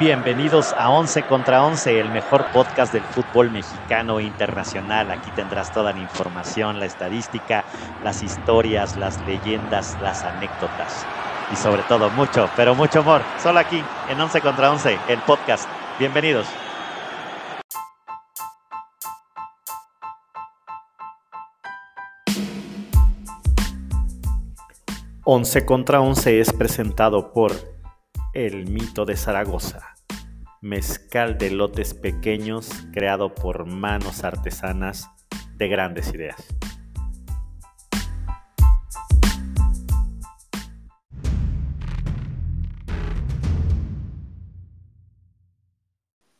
Bienvenidos a 11 contra 11, el mejor podcast del fútbol mexicano internacional. Aquí tendrás toda la información, la estadística, las historias, las leyendas, las anécdotas y sobre todo mucho, pero mucho amor. Solo aquí en 11 contra 11, el podcast. Bienvenidos. Once contra 11 es presentado por El Mito de Zaragoza, mezcal de lotes pequeños creado por manos artesanas de grandes ideas.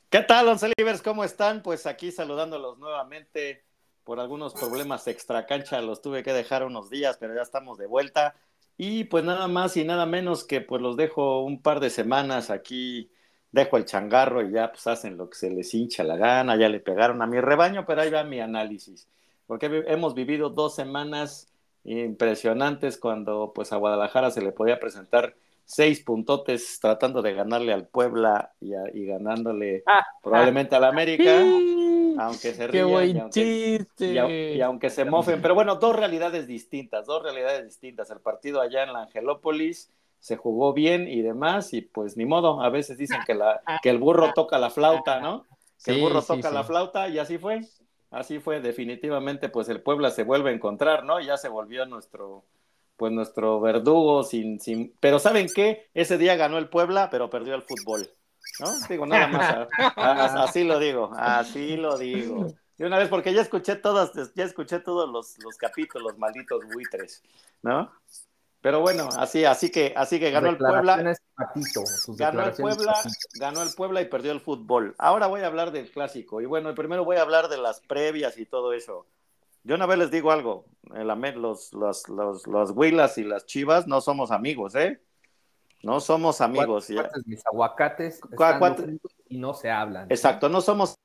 ¿Qué tal, Once Livers? ¿Cómo están? Pues aquí saludándolos nuevamente por algunos problemas extra cancha. Los tuve que dejar unos días, pero ya estamos de vuelta. Y pues nada más y nada menos que pues los dejo un par de semanas aquí, dejo el changarro y ya pues hacen lo que se les hincha la gana, ya le pegaron a mi rebaño, pero ahí va mi análisis, porque hemos vivido dos semanas impresionantes cuando pues a Guadalajara se le podía presentar seis puntotes tratando de ganarle al Puebla y, y ganándole ah, probablemente al América aunque se rían y aunque, y, aunque, se mofen. Pero bueno, dos realidades distintas, dos realidades distintas. El partido allá en la Angelópolis se jugó bien y demás, y pues ni modo, a veces dicen que, la, que el burro toca la flauta, ¿no? Que el burro toca la flauta y así fue. Así fue, definitivamente, pues el Puebla se vuelve a encontrar, ¿no? Ya se volvió nuestro, pues nuestro verdugo sin, sin, pero ¿saben qué? Ese día ganó el Puebla, pero perdió el fútbol. ¿No? Digo, nada más, así lo digo, así lo digo. De una vez, porque ya escuché todas, ya escuché todos los, los capítulos, malditos buitres, ¿no? Pero bueno, así, así que, así que ganó el Puebla. ganó el Puebla, ganó el Puebla y perdió el fútbol. Ahora voy a hablar del clásico. Y bueno, primero voy a hablar de las previas y todo eso. Yo una vez les digo algo, los, los, los, los Huilas y las Chivas no somos amigos, ¿eh? No somos amigos. ya. Mis aguacates y no se hablan. Exacto, no somos.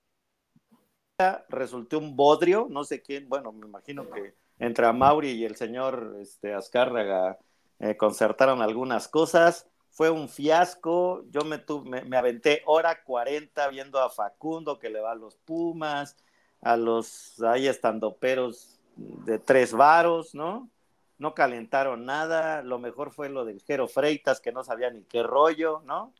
Resulté un bodrio, no sé quién, bueno, me imagino que entre a Mauri y el señor este, Azcárraga eh, concertaron algunas cosas. Fue un fiasco. Yo me, me, aventé hora 40 viendo a Facundo que le va a los Pumas, a los ahí estando peros de tres varos, ¿no? No calentaron nada, lo mejor fue lo del Jero Freitas, que no sabía ni qué rollo, ¿no?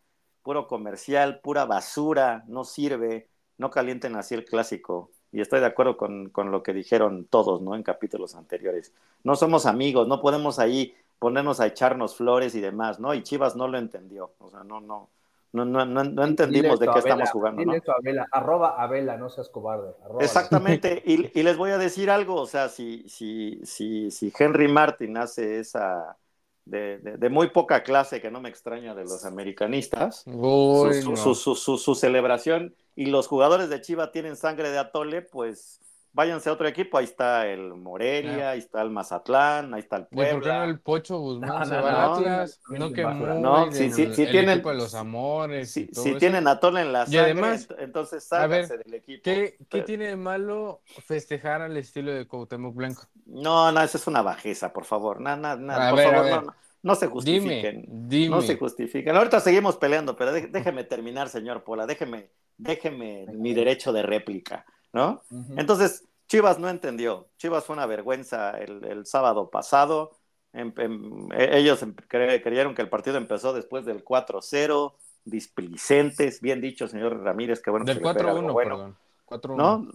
Puro comercial, pura basura, no sirve, no calienten así el clásico. Y estoy de acuerdo con, con lo que dijeron todos, ¿no? En capítulos anteriores. No somos amigos, no podemos ahí ponernos a echarnos flores y demás, ¿no? Y Chivas no lo entendió, o sea, no, no, no, no, no, entendimos de qué estamos jugando. Dile ¿no? a Vela, arroba a Vela, no seas cobarde. Exactamente, y, y, les voy a decir algo, o sea, si, si, si, si Henry Martin hace esa de, de, muy poca clase, que no me extraña de los americanistas, su, su, su, su, celebración y los jugadores de Chiva tienen sangre de atole, pues váyanse a otro equipo, ahí está el Morelia, ahí está el Mazatlán, ahí está el Puebla. ¿Por qué no el Pocho Guzmán no, se va al Atlas? No, que muy no, si, si, si tienen de los amores si, si tienen atole en la sangre, y además, entonces sálganse del equipo. ¿qué, ¿Qué tiene de malo festejar al estilo de Cuauhtémoc Blanco? No, no, eso es una bajeza, por favor. No, no, no, por ver, favor, no, no se justifiquen. Dime, dime. No se justifiquen. Ahorita seguimos peleando, pero déjeme terminar, señor Pola. Déjeme, déjeme mi derecho de réplica. ¿No? Entonces, Chivas no entendió. Chivas fue una vergüenza el, sábado pasado. Em, em, e, ellos em, creyeron que el partido empezó después del 4-0, displicentes, bien dicho, señor Ramírez, que bueno. Del 4-1, perdón. 4-1. ¿No?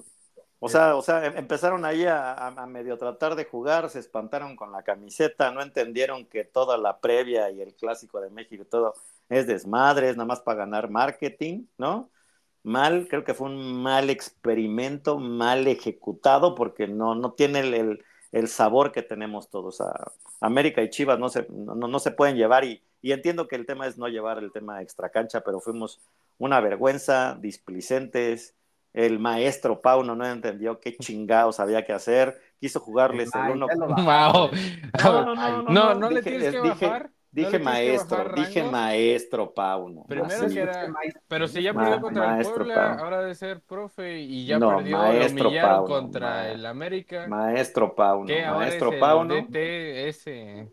O sea, o sea, empezaron ahí a, a, medio tratar de jugar, se espantaron con la camiseta, no entendieron que toda la previa y el clásico de México todo es desmadre, es nada más para ganar marketing, ¿no? Mal, creo que fue un mal experimento, mal ejecutado, porque no, no tiene el, el, sabor que tenemos todos. A América y Chivas no se, no, no se pueden llevar y, y, entiendo que el tema es no llevar el tema extra cancha, pero fuimos una vergüenza, displicentes. El maestro Pauno no entendió qué chingados había que hacer, quiso jugarles el uno. No, no, no, no, no, le tienes que bajar Dije maestro, dije maestro, Pauno. Primero que era, pero si ya perdió contra el Puebla, ahora de ser profe y ya perdió, maestro lo contra el América. Maestro Pauno, maestro Pauno.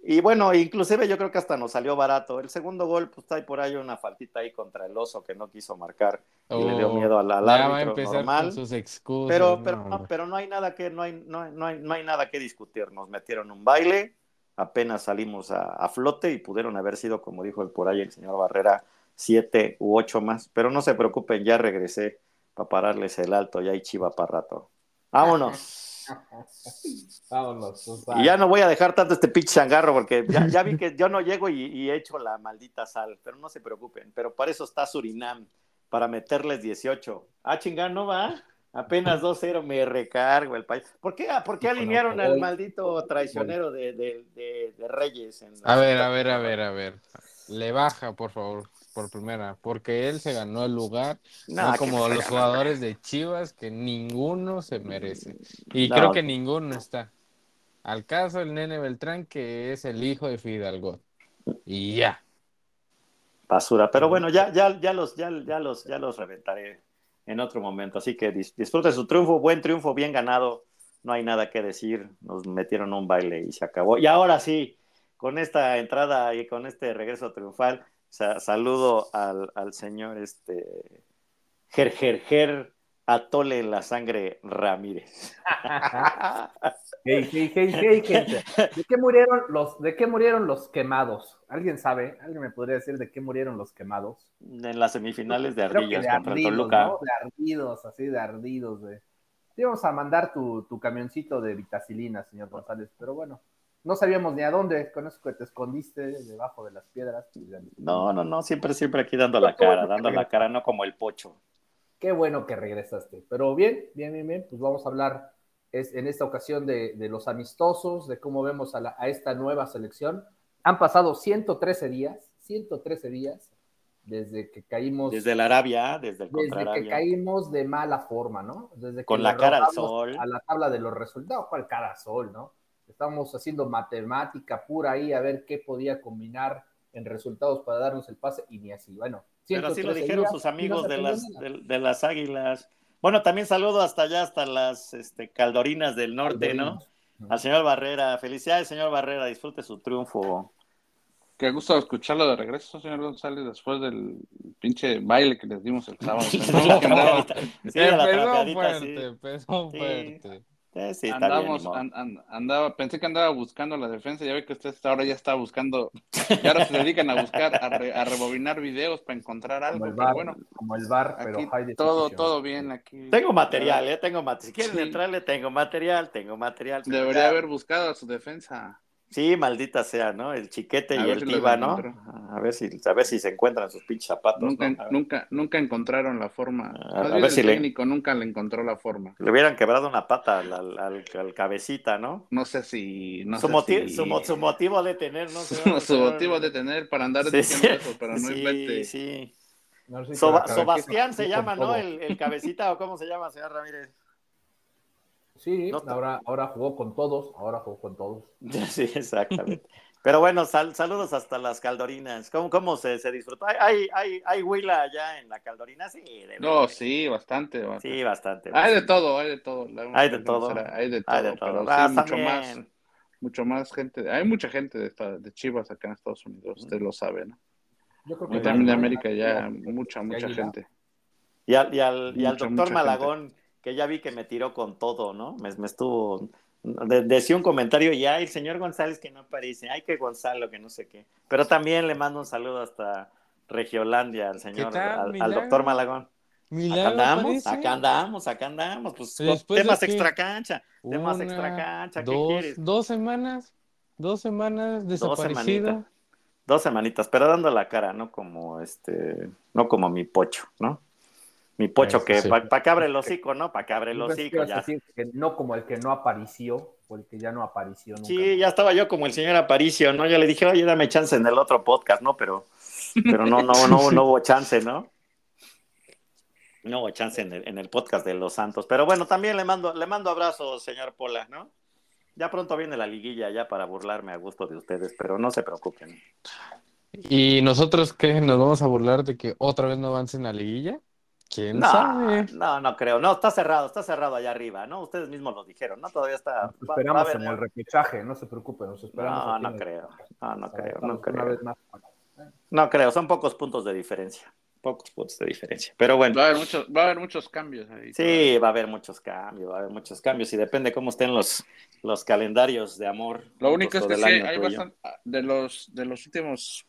Y bueno, inclusive yo creo que hasta nos salió barato. El segundo gol, pues hay por ahí una faltita ahí contra el oso que no quiso marcar y le dio oh, miedo al, al árbitro normal. sus excusas, pero, pero, no, pero no hay nada que, no hay, no, no, hay, no hay nada que discutir. Nos metieron un baile apenas salimos a, flote y pudieron haber sido, como dijo el por ahí el señor Barrera, siete u ocho más. Pero no se preocupen, ya regresé para pararles el alto, ya hay chiva para rato. Vámonos. Vámonos. Y ya no voy a dejar tanto este pinche changarro porque ya, vi que yo no llego y, y, he hecho la maldita sal, pero no se preocupen. Pero para eso está Surinam, para meterles 18. Ah, chingán, no va. Apenas 2-0 me recargo el país. ¿Por qué, ¿por qué alinearon al maldito traicionero de, de, de, Reyes? a ver, a ver, a ver, a ver. Le baja, por favor, por primera, porque él se ganó el lugar, no, como los jugadores de Chivas, que ninguno se merece. Y creo que ninguno está. Al caso el nene Beltrán, que es el hijo de Fidalgo. Y ya. Basura. Pero bueno, ya, ya, ya los, ya, ya los, ya los reventaré en otro momento. Así que disfrute su triunfo, buen triunfo, bien ganado. No hay nada que decir. Nos metieron un baile y se acabó. Y ahora sí, con esta entrada y con este regreso triunfal, saludo al, señor este Atole en la sangre Ramírez. hey, hey, hey, gente. ¿De qué murieron los, de qué murieron los quemados? ¿Alguien sabe? ¿Alguien me podría decir de qué murieron los quemados? En las semifinales de Ardillas de contra ardidos, Toluca. ¿no? De ardidos, así de ardidos. De... Te íbamos a mandar tu, tu camioncito de vitacilina, señor González, pero bueno, no sabíamos ni a dónde, con eso que te escondiste debajo de las piedras. No, no, no, siempre, siempre aquí dando la cara, dando la cara, no como el pocho. Qué bueno que regresaste. Pero bien, bien, bien, bien, pues vamos a hablar es, en esta ocasión de, los amistosos, de cómo vemos a, esta nueva selección. Han pasado 113 días, 113 días desde que caímos. Desde la Arabia, desde el Desde que caímos de mala forma, ¿no? Desde que Con la cara al sol. A la tabla de los resultados, ¿cuál cara al sol, no? Estamos haciendo matemática pura ahí a ver qué podía combinar en resultados para darnos el pase y ni así. Bueno, pero así lo dijeron sus amigos de las, de, las águilas. Bueno, también saludo hasta allá, hasta las este, Caldorinas del Norte, ¿no? Al señor Barrera. Felicidades, señor Barrera. Disfrute su triunfo. Qué gusto escucharlo de regreso, señor González, después del pinche baile que les dimos el sábado. sí, fuerte, fuerte. Eh, sí, Andamos, andaba, pensé que andaba buscando la defensa, ya ve que usted ahora ya está buscando, y ahora se dedican a buscar, a, rebobinar videos para encontrar algo, como bueno. Como el bar, pero todo, todo bien aquí. Tengo material, eh, tengo material, si quieren entrarle, tengo material, tengo material. Debería haber buscado a su defensa. Sí, maldita sea, ¿no? El chiquete y el tiba, ¿no? A ver si, a ver si se encuentran sus pinches zapatos. Nunca, nunca, nunca encontraron la forma. A, ver si el técnico nunca le encontró la forma. Le hubieran quebrado una pata al, al, cabecita, ¿no? No sé si. No su, sé su, su, motivo de tener, ¿no? su, motivo de tener para andar sí, sí. eso, pero no sí, sí. Sebastián se llama, ¿no? El, el cabecita, o cómo se llama, señor Ramírez. Sí, ahora, ahora jugó con todos, ahora jugó con todos. Sí, exactamente. Pero bueno, saludos hasta las Caldorinas. ¿Cómo, cómo se, se disfrutó? ¿Hay, hay, hay huila allá en la Caldorina? Sí, de No, sí, bastante, Sí, bastante. Hay de todo, hay de todo. hay de todo. hay de todo, pero ah, mucho más, mucho más gente. Hay mucha gente de, de Chivas acá en Estados Unidos, usted lo sabe, ¿no? Yo creo que y también de América ya, mucha, mucha gente. Y al, y al, y al doctor Malagón que ya vi que me tiró con todo, ¿no? Me, estuvo, decía un comentario y ay, el señor González que no aparece, ay, que Gonzalo, que no sé qué. Pero también le mando un saludo hasta Regiolandia al señor, al, doctor Malagón. acá andamos, acá andamos, acá andamos, pues temas extra cancha, temas extra cancha, ¿qué dos, quieres? Dos semanas, dos semanas desaparecido. Dos, dos semanitas, pero dando la cara, no como este, no como mi pocho, ¿no? Mi pocho, que para pa que abre el hocico, ¿no? Para que abre el hocico. Ya. Que no como el que no apareció, o el que ya no apareció nunca. Sí, ya estaba yo como el señor Aparicio, ¿no? Ya le dije, oye, dame chance en el otro podcast, ¿no? Pero, pero no, no, no, no hubo chance, ¿no? No hubo chance en el, en el podcast de Los Santos. Pero bueno, también le mando, le mando abrazos, señor Pola, ¿no? Ya pronto viene la liguilla ya para burlarme a gusto de ustedes, pero no se preocupen. ¿Y nosotros qué? ¿Nos vamos a burlar de que otra vez no avancen la liguilla? ¿Quién no, sabe? No, no creo. No, está cerrado, está cerrado allá arriba, ¿no? Ustedes mismos lo dijeron, ¿no? Todavía está. Nos esperamos en el repechaje, no se preocupen, nos esperamos. No, no creo. No, no creo, no creo. No creo, son pocos puntos de diferencia. Pocos puntos de diferencia. Pero bueno. Va a haber muchos, va a haber muchos cambios ahí. Sí, va a haber muchos cambios, va a haber muchos cambios y depende cómo estén los, los calendarios de amor. Lo único es que sí, hay bastante, de los de los últimos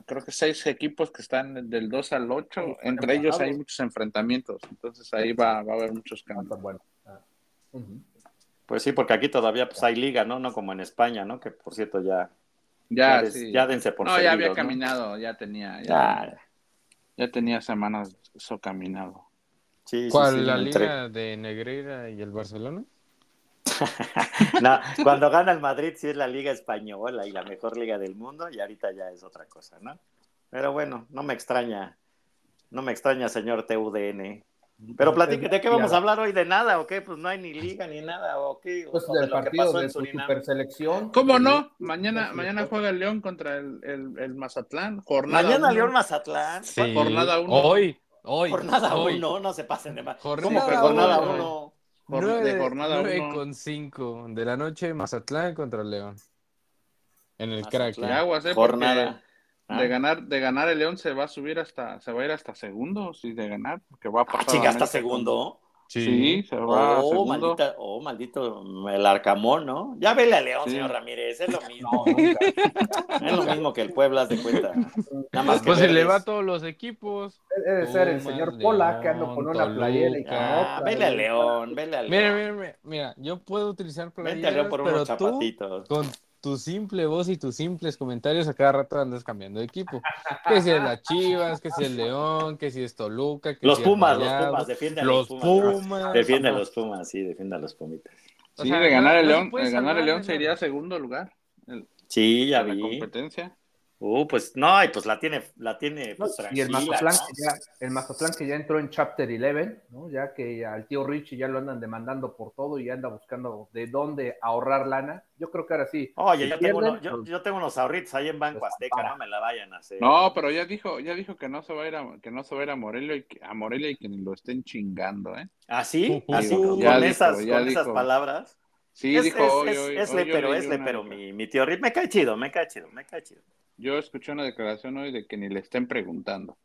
creo que seis equipos que están del 2 al 8, entre ellos hay muchos enfrentamientos, entonces ahí va, va a haber muchos cambios. Bueno. Ah, pues sí, porque aquí todavía pues, hay liga, ¿no? No como en España, ¿no? Que por cierto ya... Ya, ya, sí. ya dense por No, ya había caminado, ya tenía... Ya, ya, tenía semanas eso caminado. Sí, ¿Cuál, la liga de Negreira y el Barcelona? no, cuando gana el Madrid sí es la liga española y la mejor liga del mundo y ahorita ya es otra cosa, ¿no? Pero bueno, no me extraña, no me extraña, señor TUDN. Pero platique, ¿de qué vamos a hablar hoy? ¿De nada o qué? Pues no hay ni liga ni nada, ¿o qué? Pues del partido de su superselección. ¿Cómo no? Mañana, mañana juega el León contra el, el, Mazatlán. Jornada mañana León Mazatlán. Jornada 1. Hoy, hoy. Jornada 1, no se pasen de más. ¿Cómo que jornada 1? De jornada 9 con 5 de la noche, Mazatlán contra el León. En el crack. Aguas, eh, jornada. De ah. ganar, de ganar el León se va a subir hasta, se va a ir hasta segundo, sí, de ganar, porque va a ah, pasar. hasta segundo. Sí, se va oh, Maldita, oh, maldito el Arcamón, ¿no? Ya vele a León, señor Ramírez, es lo mismo. es lo mismo que el Puebla, de cuenta. Nada más que pues se le va a todos los equipos. Debe ser el señor Pola que anda con una playera y ah, Vele a León, vele a León. Mira, mira, mira, mira, yo puedo utilizar playeras, Vente a León por unos zapatitos. con tu simple voz y tus simples comentarios a cada rato andas cambiando de equipo. Que si es la Chivas, que si es León, que si es Toluca. Que los Pumas, los Pumas, defiende a los, Pumas. Defiende a los Pumas, sí, defiende a los Pumitas. Sí, de ganar el León, de ganar el León sería segundo lugar. sí, ya vi. La competencia. Uh, pues no, y pues la tiene, la tiene pues, Y el Mazatlán, que ya, el Mazatlán que ya entró en Chapter 11, ¿no? Ya que al tío Richie ya lo andan demandando por todo y anda buscando de dónde ahorrar lana. Yo creo que ahora sí. Oye, yo, tengo unos, yo, yo, tengo unos ahorritos ahí en Banco pues, Azteca, no me la vayan a hacer. No, pero ya dijo, ya dijo que no se va a ir a, que no se va a ir a Morelia y que, a Morelia y que lo estén chingando, ¿eh? ¿Ah, sí? ¿Así? con, esas, con esas palabras. Sí, dijo es, hoy, es, es lepero, es lepero, mi, mi tío Richie. Me cae chido, me cae chido, me cae chido. Yo escuché una declaración hoy de que ni le estén preguntando.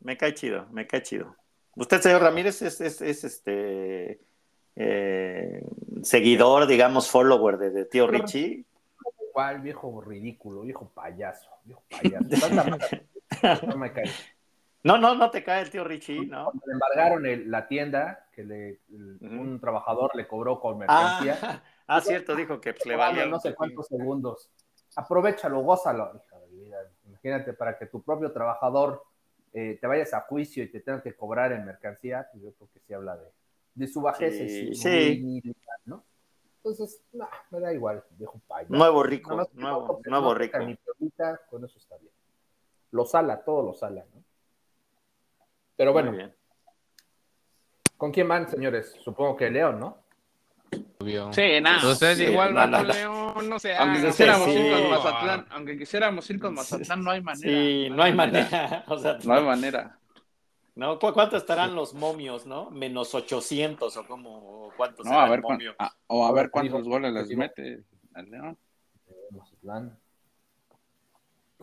Me cae chido, me cae chido. Usted, señor Ramírez, es, es, este eh, seguidor, digamos, follower de, tío Richie. ¿Cuál viejo ridículo, viejo payaso, viejo payaso? no me cae. No, no, no te cae el tío Richie, ¿no? le embargaron la tienda, que le, un trabajador le cobró con mercancía. Ah, ah cierto, dijo que pues, le valía. No sé cuántos segundos. Aprovechalo, gózalo. Imagínate, para que tu propio trabajador eh, te vayas a juicio y te tenga que cobrar en mercancía, pues yo creo que sí habla de, de su bajeza sí, sí. ¿no? Entonces, me da igual, viejo payo. Nuevo rico, nuevo, nuevo rico. Mi con eso está bien. Lo sala, todo lo sala, ¿no? Pero bueno. ¿Con quién van, señores? Supongo que León, ¿no? Sí, nada. Ustedes igual León, no sé. Aunque quisiéramos ir con Mazatlán, aunque quisiéramos ir con Mazatlán, no hay manera. Sí, no hay manera. O sea, no hay manera. ¿No? ¿Cuánto estarán los momios, no? Menos 800 o como cuántos no, a ver, o a ver cuántos goles les mete al León. Mazatlán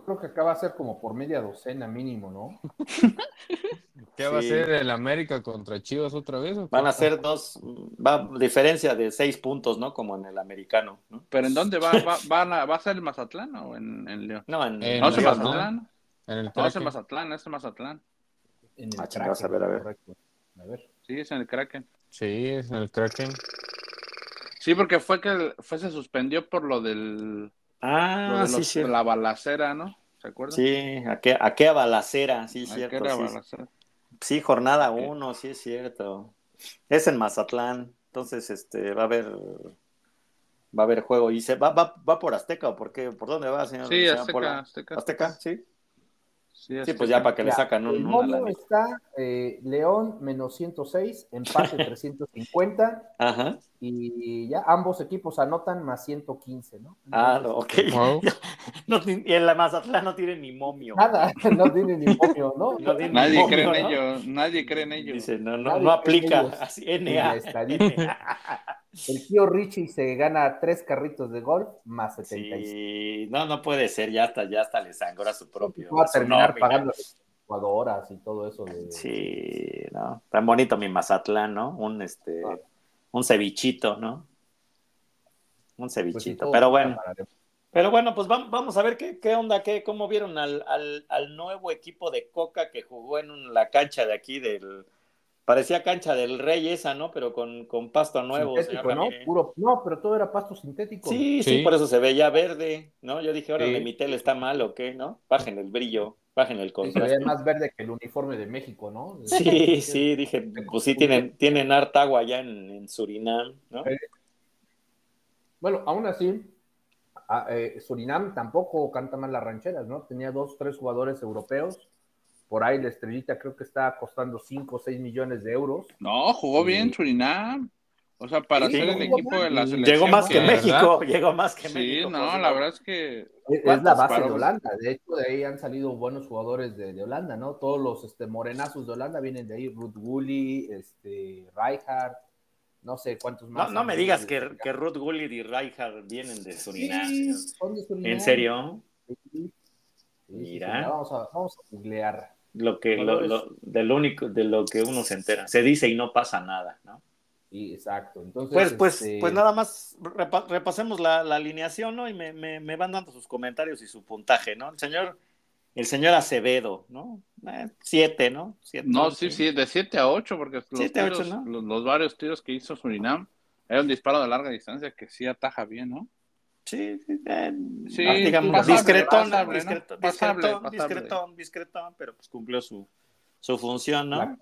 creo que acá va a ser como por media docena mínimo, ¿no? ¿Qué va a ser el América contra Chivas otra vez? Van a ser dos, va diferencia de seis puntos, ¿no? Como en el americano. ¿no? ¿Pero en dónde va, va, a, va a ser el Mazatlán o en, en León? No, en, ¿No es el Mazatlán. En el no, es el Mazatlán, es el Mazatlán. En el ah, Kraken, a ver, a ver. a ver. Sí, es en el Kraken. Sí, es en el Kraken. Sí, porque fue que fue, se suspendió por lo del Ah, sí, sí. La balacera, ¿no? ¿Se acuerdan? Sí, ¿a qué, a qué balacera? Sí, cierto. sí. jornada uno, sí es cierto. Es en Mazatlán, entonces este va a haber va a haber juego y se va, va, va por Azteca o por qué, por dónde va, señor? Sí, Azteca, Azteca, Azteca. sí. Sí, pues ya para que le sacan un. El mono está eh, León menos 106, empate 350. Ajá. Y ya ambos equipos anotan más 115, ¿no? ah, no, ok. y en la Mazatlán no tiene ni momio. Nada, no tiene ni momio, ¿no? nadie cree en ellos, nadie cree en ellos. Dice, no, no, no aplica. Así, NA. El tío Richie se gana tres carritos de golf más 76. Sí, no, no puede ser, ya hasta, ya hasta le sangra su propio. Va a terminar pagando jugadoras y todo eso. De... Sí, no. Tan bonito mi Mazatlán, ¿no? Un este, ah. un cevichito, ¿no? Un pues cevichito. pero bueno. Pero bueno, pues vamos a ver qué, qué onda, qué, cómo vieron al, al, al nuevo equipo de Coca que jugó en la cancha de aquí del, Parecía cancha del rey esa, ¿no? Pero con, con pasto nuevo. ¿no? Puro, no, pero todo era pasto sintético. Sí, sí, por eso se veía verde, ¿no? Yo dije, ahora mi tele está mal o qué, ¿no? Bajen el brillo, bajen el contraste. se ve más verde que el uniforme de México, ¿no? Sí, sí, dije, pues sí tienen, tienen harta agua allá en, Surinam, ¿no? Bueno, aún así, eh, Surinam tampoco canta mal las rancheras, ¿no? Tenía dos, tres jugadores europeos por ahí la estrellita creo que está costando 5 o 6 millones de euros. No, jugó bien Surinam. O sea, para ser el equipo de la selección. Llegó más que México, llegó más que México. Sí, no, la verdad es que. Es, la base de Holanda. De hecho, de ahí han salido buenos jugadores de, Holanda, ¿no? Todos los este, morenazos de Holanda vienen de ahí. Ruth Gulli, este, Rijkaard, no sé cuántos más. No, me digas que, que Ruth Gulli y Rijkaard vienen de Surinam. son de Surinam. ¿En serio? Mira. vamos, a, vamos a googlear lo que lo, del único de lo que uno se entera. Se dice y no pasa nada no sí, exacto. Entonces pues pues este pues nada más repasemos la, alineación no y me, me, van dando sus comentarios y su puntaje no el señor el señor Acevedo no eh, siete no no sí sí de siete a ocho porque los, los, varios tiros que hizo Surinam era un disparo de larga distancia que sí ataja bien no Sí, sí digamos, discretón, discretón, discretón, discretón, pero pues cumplió su, su función, ¿no?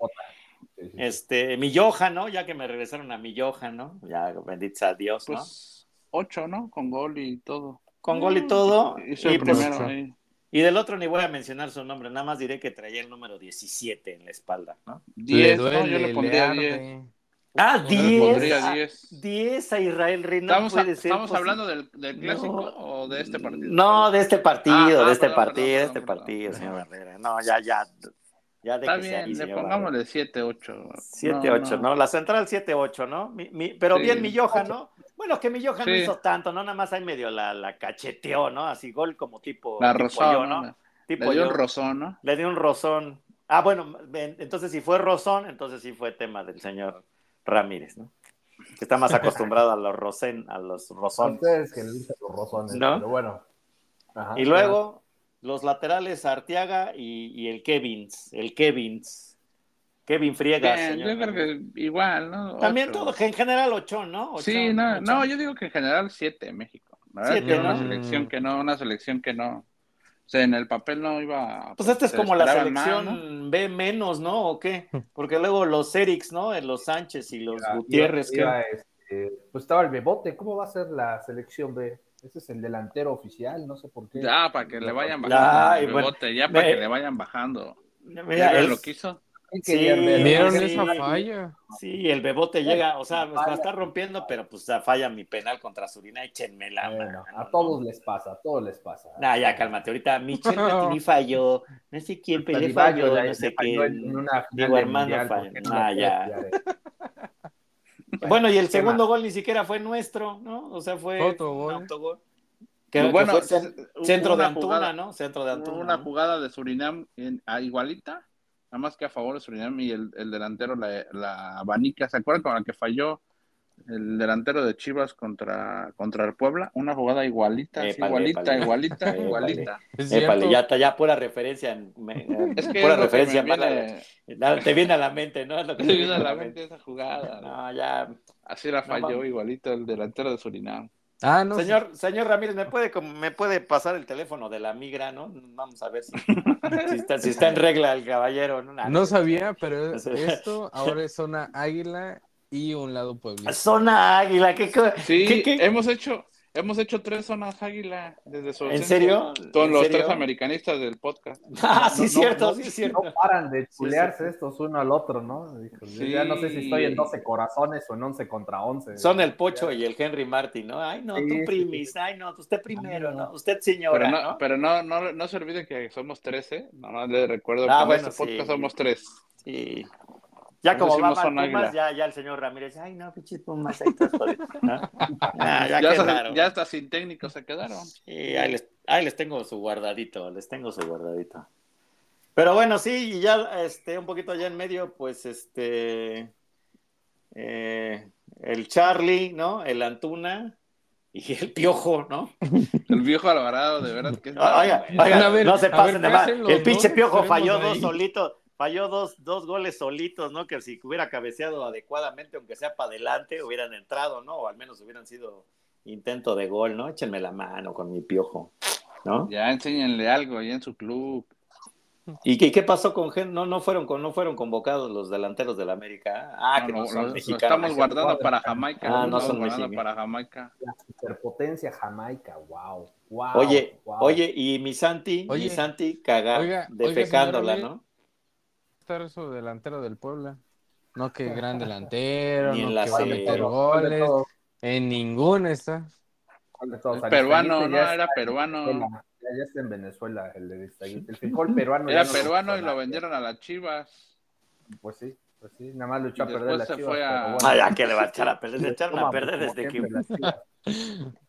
Este, mi Yoja, ¿no? Ya que me regresaron a mi Yoja, ¿no? Ya, bendito sea Dios, ¿no? Pues, ocho, ¿no? Con gol y todo. Con gol y todo. y, pues, y del otro ni voy a mencionar su nombre, nada más diré que traía el número 17 en la espalda, ¿no? 10, yo le pondría 10. Ah, 10. 10 a Israel Reina. ¿Estamos, puede ser ¿estamos hablando del, del clásico o de este partido? No, de este partido, ah, de este partido, de este partido, señor Barrera. No, ya, ya. Ya de Está que bien, le pongámosle 7-8. 7-8, no, La central 7-8, ¿no? Mi, mi, pero bien mi Johan, ¿no? Bueno, que mi Johan no hizo tanto, ¿no? Nada más ahí medio la, la cacheteó, ¿no? Así gol como tipo. La rozón, ¿no? Tipo le dio un rozón, ¿no? Le dio un rozón. Ah, bueno, entonces si fue rozón, entonces sí fue tema del señor Ramírez, ¿no? Que está más acostumbrado a los rosen, a los rosones. Ustedes que le dicen los rosones, ¿no? pero bueno. y luego los laterales Arteaga y, el Kevins, el Kevins. Kevin Friegas. señor. Yo creo que igual, ¿no? También todo, en general ocho, ¿no? sí, no, no, yo digo que en general siete México. Siete, una selección que no, una selección que no o sea, en el papel no iba. Pues esta es como la selección B menos, ¿no? ¿O qué? Porque luego los Erics, ¿no? Los Sánchez y los Gutiérrez. Este, pues estaba el Bebote. ¿Cómo va a ser la selección B? Ese es el delantero oficial, no sé por qué. Ya, para que le vayan bajando. Ya, Bebote, ya para que le vayan bajando. Mira, lo quiso. Sí, vieron esa falla. Sí, el bebote llega, o sea, la está rompiendo, pero pues falla mi penal contra Surina, échenme la bueno, A todos les pasa, a todos les pasa. Nah, ya cálmate, ahorita Michel Platini falló, no sé quién Pelé falló, no sé quién. Digo, hermano falló. Ah, ya. Bueno, y el segundo gol ni siquiera fue nuestro, ¿no? O sea, fue un autogol. Que, bueno, fue centro de Antuna, ¿no? Centro de Antuna. Una jugada de Surinam en, a igualita nada más que a favor de Surinam y el, delantero la, la, abanica. ¿Se acuerdan con la que falló el delantero de Chivas contra, contra el Puebla? Una jugada igualita, igualita, igualita, igualita, ya está, ya pura referencia. es que pura referencia, te viene a la mente, ¿no? te viene a la mente esa jugada. No, ya. Así la falló igualito el delantero de Surinam. Ah, no, señor, señor Ramírez, ¿me puede, ¿me puede pasar el teléfono de la migra, no? Vamos a ver si, si, está, en regla el caballero. No, sabía, pero esto ahora es zona águila y un lado pueblito. Zona águila, ¿qué Sí, hemos hecho, hemos hecho tres zonas águila desde su ¿En serio? Todos los tres americanistas del podcast. Ah, sí, es cierto, sí, es cierto. No paran de chulearse estos uno al otro, ¿no? Ya no sé si estoy en 12 corazones o en 11 contra 11. Son el Pocho y el Henry Martin, ¿no? Ay, no, tú primis, ay, no, usted primero, ¿no? Usted señora, Pero no, ¿no? Pero no, no, no se olvide que somos 13, nomás le recuerdo ah, que bueno, en este podcast somos tres. Sí. Ya como va Pumas, ya, ya el señor Ramírez, ay no, pinches Pumas, ahí ¿no? ah, ya, ya, ya, hasta sin técnico se quedaron. Sí, ahí les, ahí les tengo su guardadito, les tengo su guardadito. Pero bueno, sí, y ya este, un poquito allá en medio, pues este, eh, el Charlie, ¿no? El Antuna y el Piojo, ¿no? El viejo Alvarado, de verdad que es... Oiga, oiga, no se pasen de más. El pinche Piojo falló dos solitos falló dos, dos goles solitos, ¿no? Que si hubiera cabeceado adecuadamente, aunque sea para adelante, hubieran entrado, ¿no? O al menos hubieran sido intento de gol, ¿no? Échenme la mano con mi piojo, ¿no? Ya enséñenle algo ahí en su club. ¿Y qué, qué pasó con gente? No, no fueron con, no fueron convocados los delanteros del América. Ah, que no, son mexicanos. estamos guardando para Jamaica. Ah, no son mexicanos. para Jamaica. La superpotencia Jamaica, wow. wow oye, oye, y mi Santi, mi Santi caga, defecándola, ¿no? Estar su delantero del Puebla. No que gran delantero, no que va a meter goles. En ninguna está. peruano, no, era peruano. Ya, está en Venezuela el de El frijol peruano. Era peruano y lo vendieron a las Chivas. Pues sí, pues sí, nada más lo echó a perder la Chivas. Fue a... Ah, ya que le va a echar a perder, le echaron a perder desde que.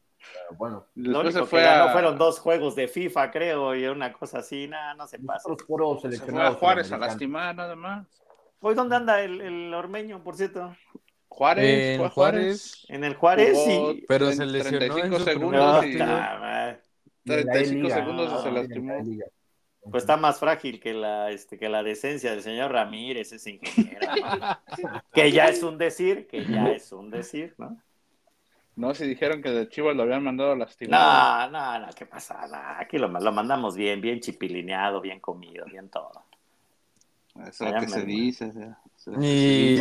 bueno, lo único fue que ganó fueron dos juegos de FIFA, creo, y una cosa así, nada, no se pasa. Se fue a Juárez a lastimar, nada más. ¿Hoy dónde anda el, el ormeño, por cierto? Juárez, en Juárez. En el Juárez, sí. Pero se lesionó 35 segundos. Y... 35 segundos y se lastimó. Pues está más frágil que la, este, que la decencia del señor Ramírez, ese ingeniero. que ya es un decir, que ya es un decir, ¿no? No, si dijeron que de Chivas lo habían mandado a lastimar. No, no, no, ¿qué pasa? aquí lo, lo, mandamos bien, bien chipilineado, bien comido, bien todo. Eso es lo que se dice. Y...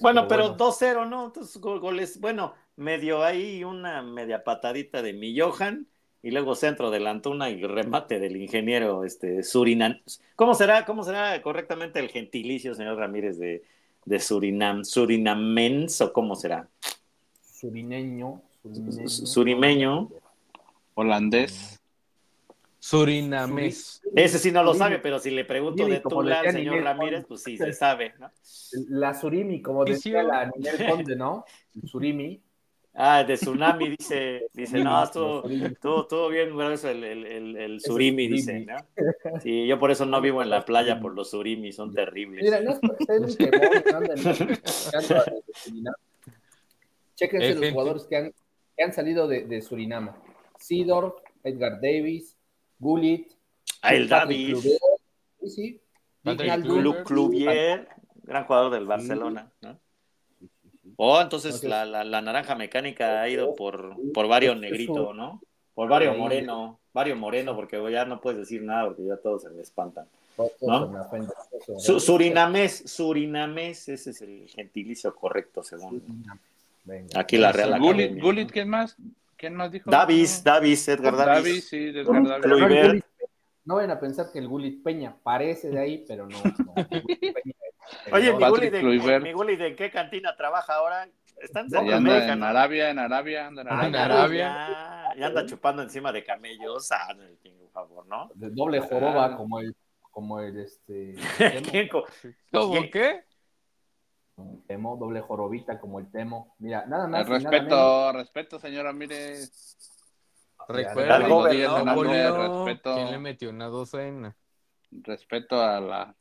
Bueno, pero 2-0, ¿no? Entonces, goles, bueno, medio ahí una media patadita de mi Johan y luego centro de la Antuna y remate del ingeniero este, Surinam. ¿Cómo será, ¿Cómo será correctamente el gentilicio, señor Ramírez, de, de Surinam? ¿Surinamens o cómo será? Surineño, surimeño, holandés, surinamés. Ese sí no lo sabe, pero si le pregunto de Tula al señor Ramírez, pues sí se sabe, ¿no? La surimi, como decía la Ninel Conde, ¿no? El surimi. Ah, de tsunami dice, dice, no, estuvo, todo bien eso el, el, el, surimi, dice, ¿no? Sí, yo por eso no vivo en la playa por los surimi, son terribles. Mira, no es porque Chéquense los jugadores que han, que han salido de, de, Surinam. Sidor, Edgar Davis, Gullit. Ah, el Davis. Sí, Clubier, gran jugador del Barcelona. ¿no? Oh, entonces la, la, la, naranja mecánica ha ido por, por varios negrito, ¿no? Por varios moreno, varios moreno, porque ya no puedes decir nada porque ya todos se me espantan. ¿no? Surinamés, Surinamés, ese es el gentilicio correcto según. Aquí la Real Gullit, Gullit, ¿quién más? ¿Quién más dijo? Davis, Davis, Edgar Davis. Davis, sí, Edgar Davis. No vayan a pensar que el Gullit Peña parece de ahí, pero no. Oye, mi Gullit, de, mi Gullit, ¿de qué cantina trabaja ahora? Están en, en Arabia, en Arabia, anda en ah, Arabia. en Arabia. Y anda chupando encima de camellos, ah, por favor, ¿no? De doble joroba, ah. como el, como el, este... ¿Cómo qué? Temo, doble jorobita como el Temo. Mira, nada más. respeto, respeto, señora, mire. Recuerda, respeto. ¿Quién le metió una docena? Respeto a la,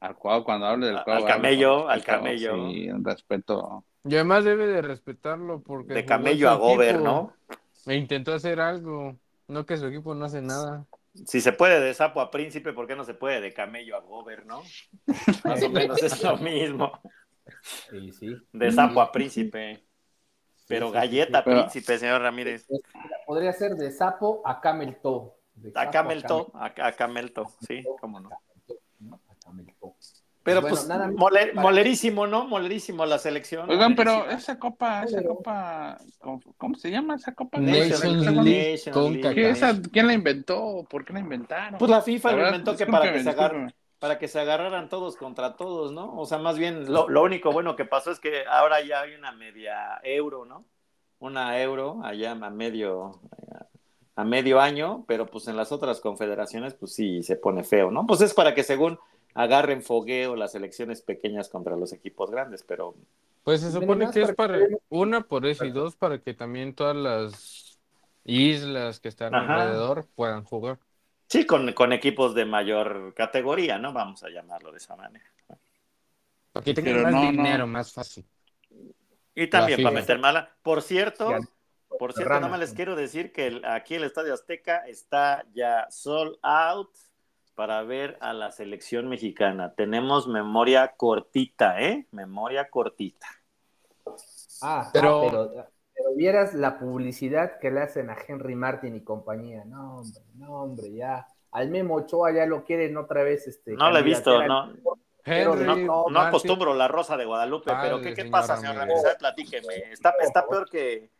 al cuadro cuando hable del cuadro. Al camello, al camello. Sí, respeto. Y además debe de respetarlo porque. De camello a Gober, ¿no? E intentó hacer algo. No que su equipo no hace nada. Si se puede de sapo a príncipe, ¿por qué no se puede de camello a Gober, no? Más o menos es lo mismo. De sapo a príncipe. Pero galleta príncipe, señor Ramírez. Podría ser de sapo a camelto. a camelto, a, camelto, sí, cómo no. Pero pues, pues molerísimo, ¿no? Molerísimo la selección. Oigan, pero esa copa, esa copa, ¿cómo, se llama esa copa? ¿Quién la inventó? ¿Por qué la inventaron? Pues la FIFA la inventó que para que se agarren para que se agarraran todos contra todos, ¿no? O sea, más bien lo, lo, único bueno que pasó es que ahora ya hay una media euro, ¿no? Una euro allá a medio a medio año, pero pues en las otras confederaciones pues sí se pone feo, ¿no? Pues es para que según agarren fogueo las elecciones pequeñas contra los equipos grandes, pero... Pues se supone que es para, una por eso y dos para que también todas las islas que están alrededor puedan jugar. Sí, con, con, equipos de mayor categoría, ¿no? Vamos a llamarlo de esa manera. Porque tengan más dinero, más fácil. Y también para meter mala. Por cierto, por cierto, nada más les quiero decir que aquí el Estadio Azteca está ya sold out para ver a la selección mexicana. Tenemos memoria cortita, ¿eh? Memoria cortita. Ah, pero... pero, vieras la publicidad que le hacen a Henry Martin y compañía. No, hombre, no, hombre, ya. Al Memo Ochoa ya lo quieren otra vez. Este, no lo he visto, no. no, acostumbro la rosa de Guadalupe, pero ¿qué, pasa, señor Ramírez? Platíqueme. Está, está peor que,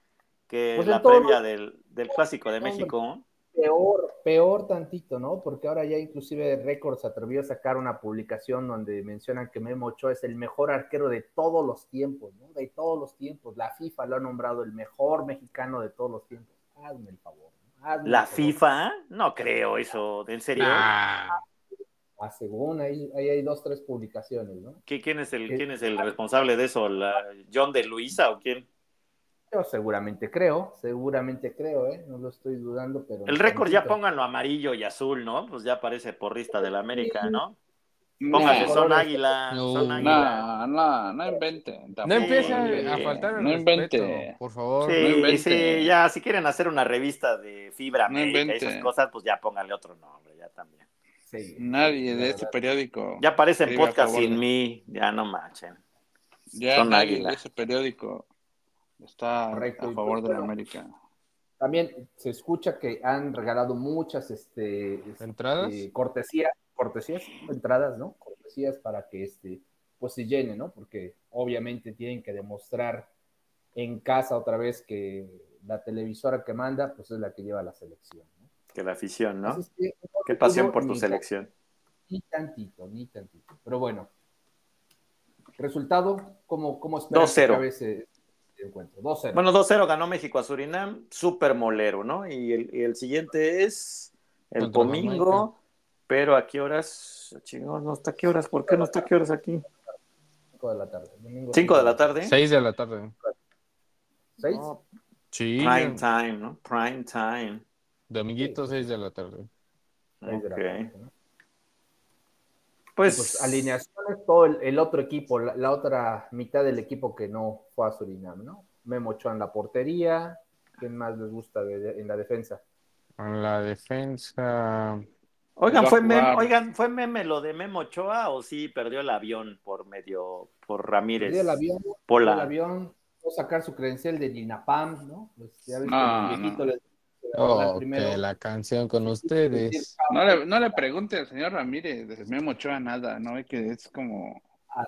que pues la previa del, del, Clásico de México peor, peor tantito, ¿no? Porque ahora ya inclusive Records atrevió a sacar una publicación donde mencionan que Memo Ochoa es el mejor arquero de todos los tiempos, ¿no? De todos los tiempos. La FIFA lo ha nombrado el mejor mexicano de todos los tiempos. Hazme el favor. ¿La FIFA? No creo eso, ¿en serio? Ah, según, ahí, hay dos, tres publicaciones, ¿no? ¿Quién, es el, ¿Quién es el responsable de eso? ¿La ¿John de Luisa o quién? Yo seguramente creo, seguramente creo, ¿eh? No lo estoy dudando, pero... El récord ya pónganlo amarillo y azul, ¿no? Pues ya parece porrista del América, ¿no? Póngale, son águila, no, son águila. No, no, no invente. No empiece a faltar el No invente. Por favor. Sí, no invente. sí, ya, si quieren hacer una revista de fibra no América y esas cosas, pues ya pónganle otro nombre, ya también. Sí, Nadie de este periódico. Ya aparece podcast sin mí, ya no manchen. Ya son nadie águila. de ese periódico Está a favor de la América. También se escucha que han regalado muchas este, este entradas, cortesías, cortesías, entradas, ¿no? Cortesías para que este, pues se llene, ¿no? Porque obviamente tienen que demostrar en casa otra vez que la televisora que manda, pues es la que lleva la selección. ¿no? Que la afición, ¿no? Qué pasión por tu selección. Ni tantito, ni tantito. Pero bueno, resultado, ¿cómo, cómo esperas 2-0 encuentro. 2-0. Bueno, 2-0 ganó México a Surinam, súper molero, ¿no? Y el, y el, siguiente es el domingo, pero ¿a qué horas? Chingón, no está a qué horas, ¿por qué no está a qué horas aquí? 5 de la tarde. 5 de la tarde. 6 de la tarde. ¿6? sí. Prime time, ¿no? Prime time. Dominguito, 6 de la tarde. Ok. Pues, pues, alineaciones, todo el, otro equipo, la, otra mitad del equipo que no fue a Surinam, ¿no? Memo Ochoa en la portería, ¿quién más les gusta en la defensa? En la defensa. Oigan, ¿fue meme, oigan, ¿fue meme lo de Memo Ochoa o sí perdió el avión por medio, por Ramírez? Perdió el avión, por el avión, sacar su credencial de Dinapam, ¿no? Pues ya ves que el viejito Oh, que la canción con ustedes. No le, no le pregunte al señor Ramírez de Memo Ochoa nada, ¿no? Que es como,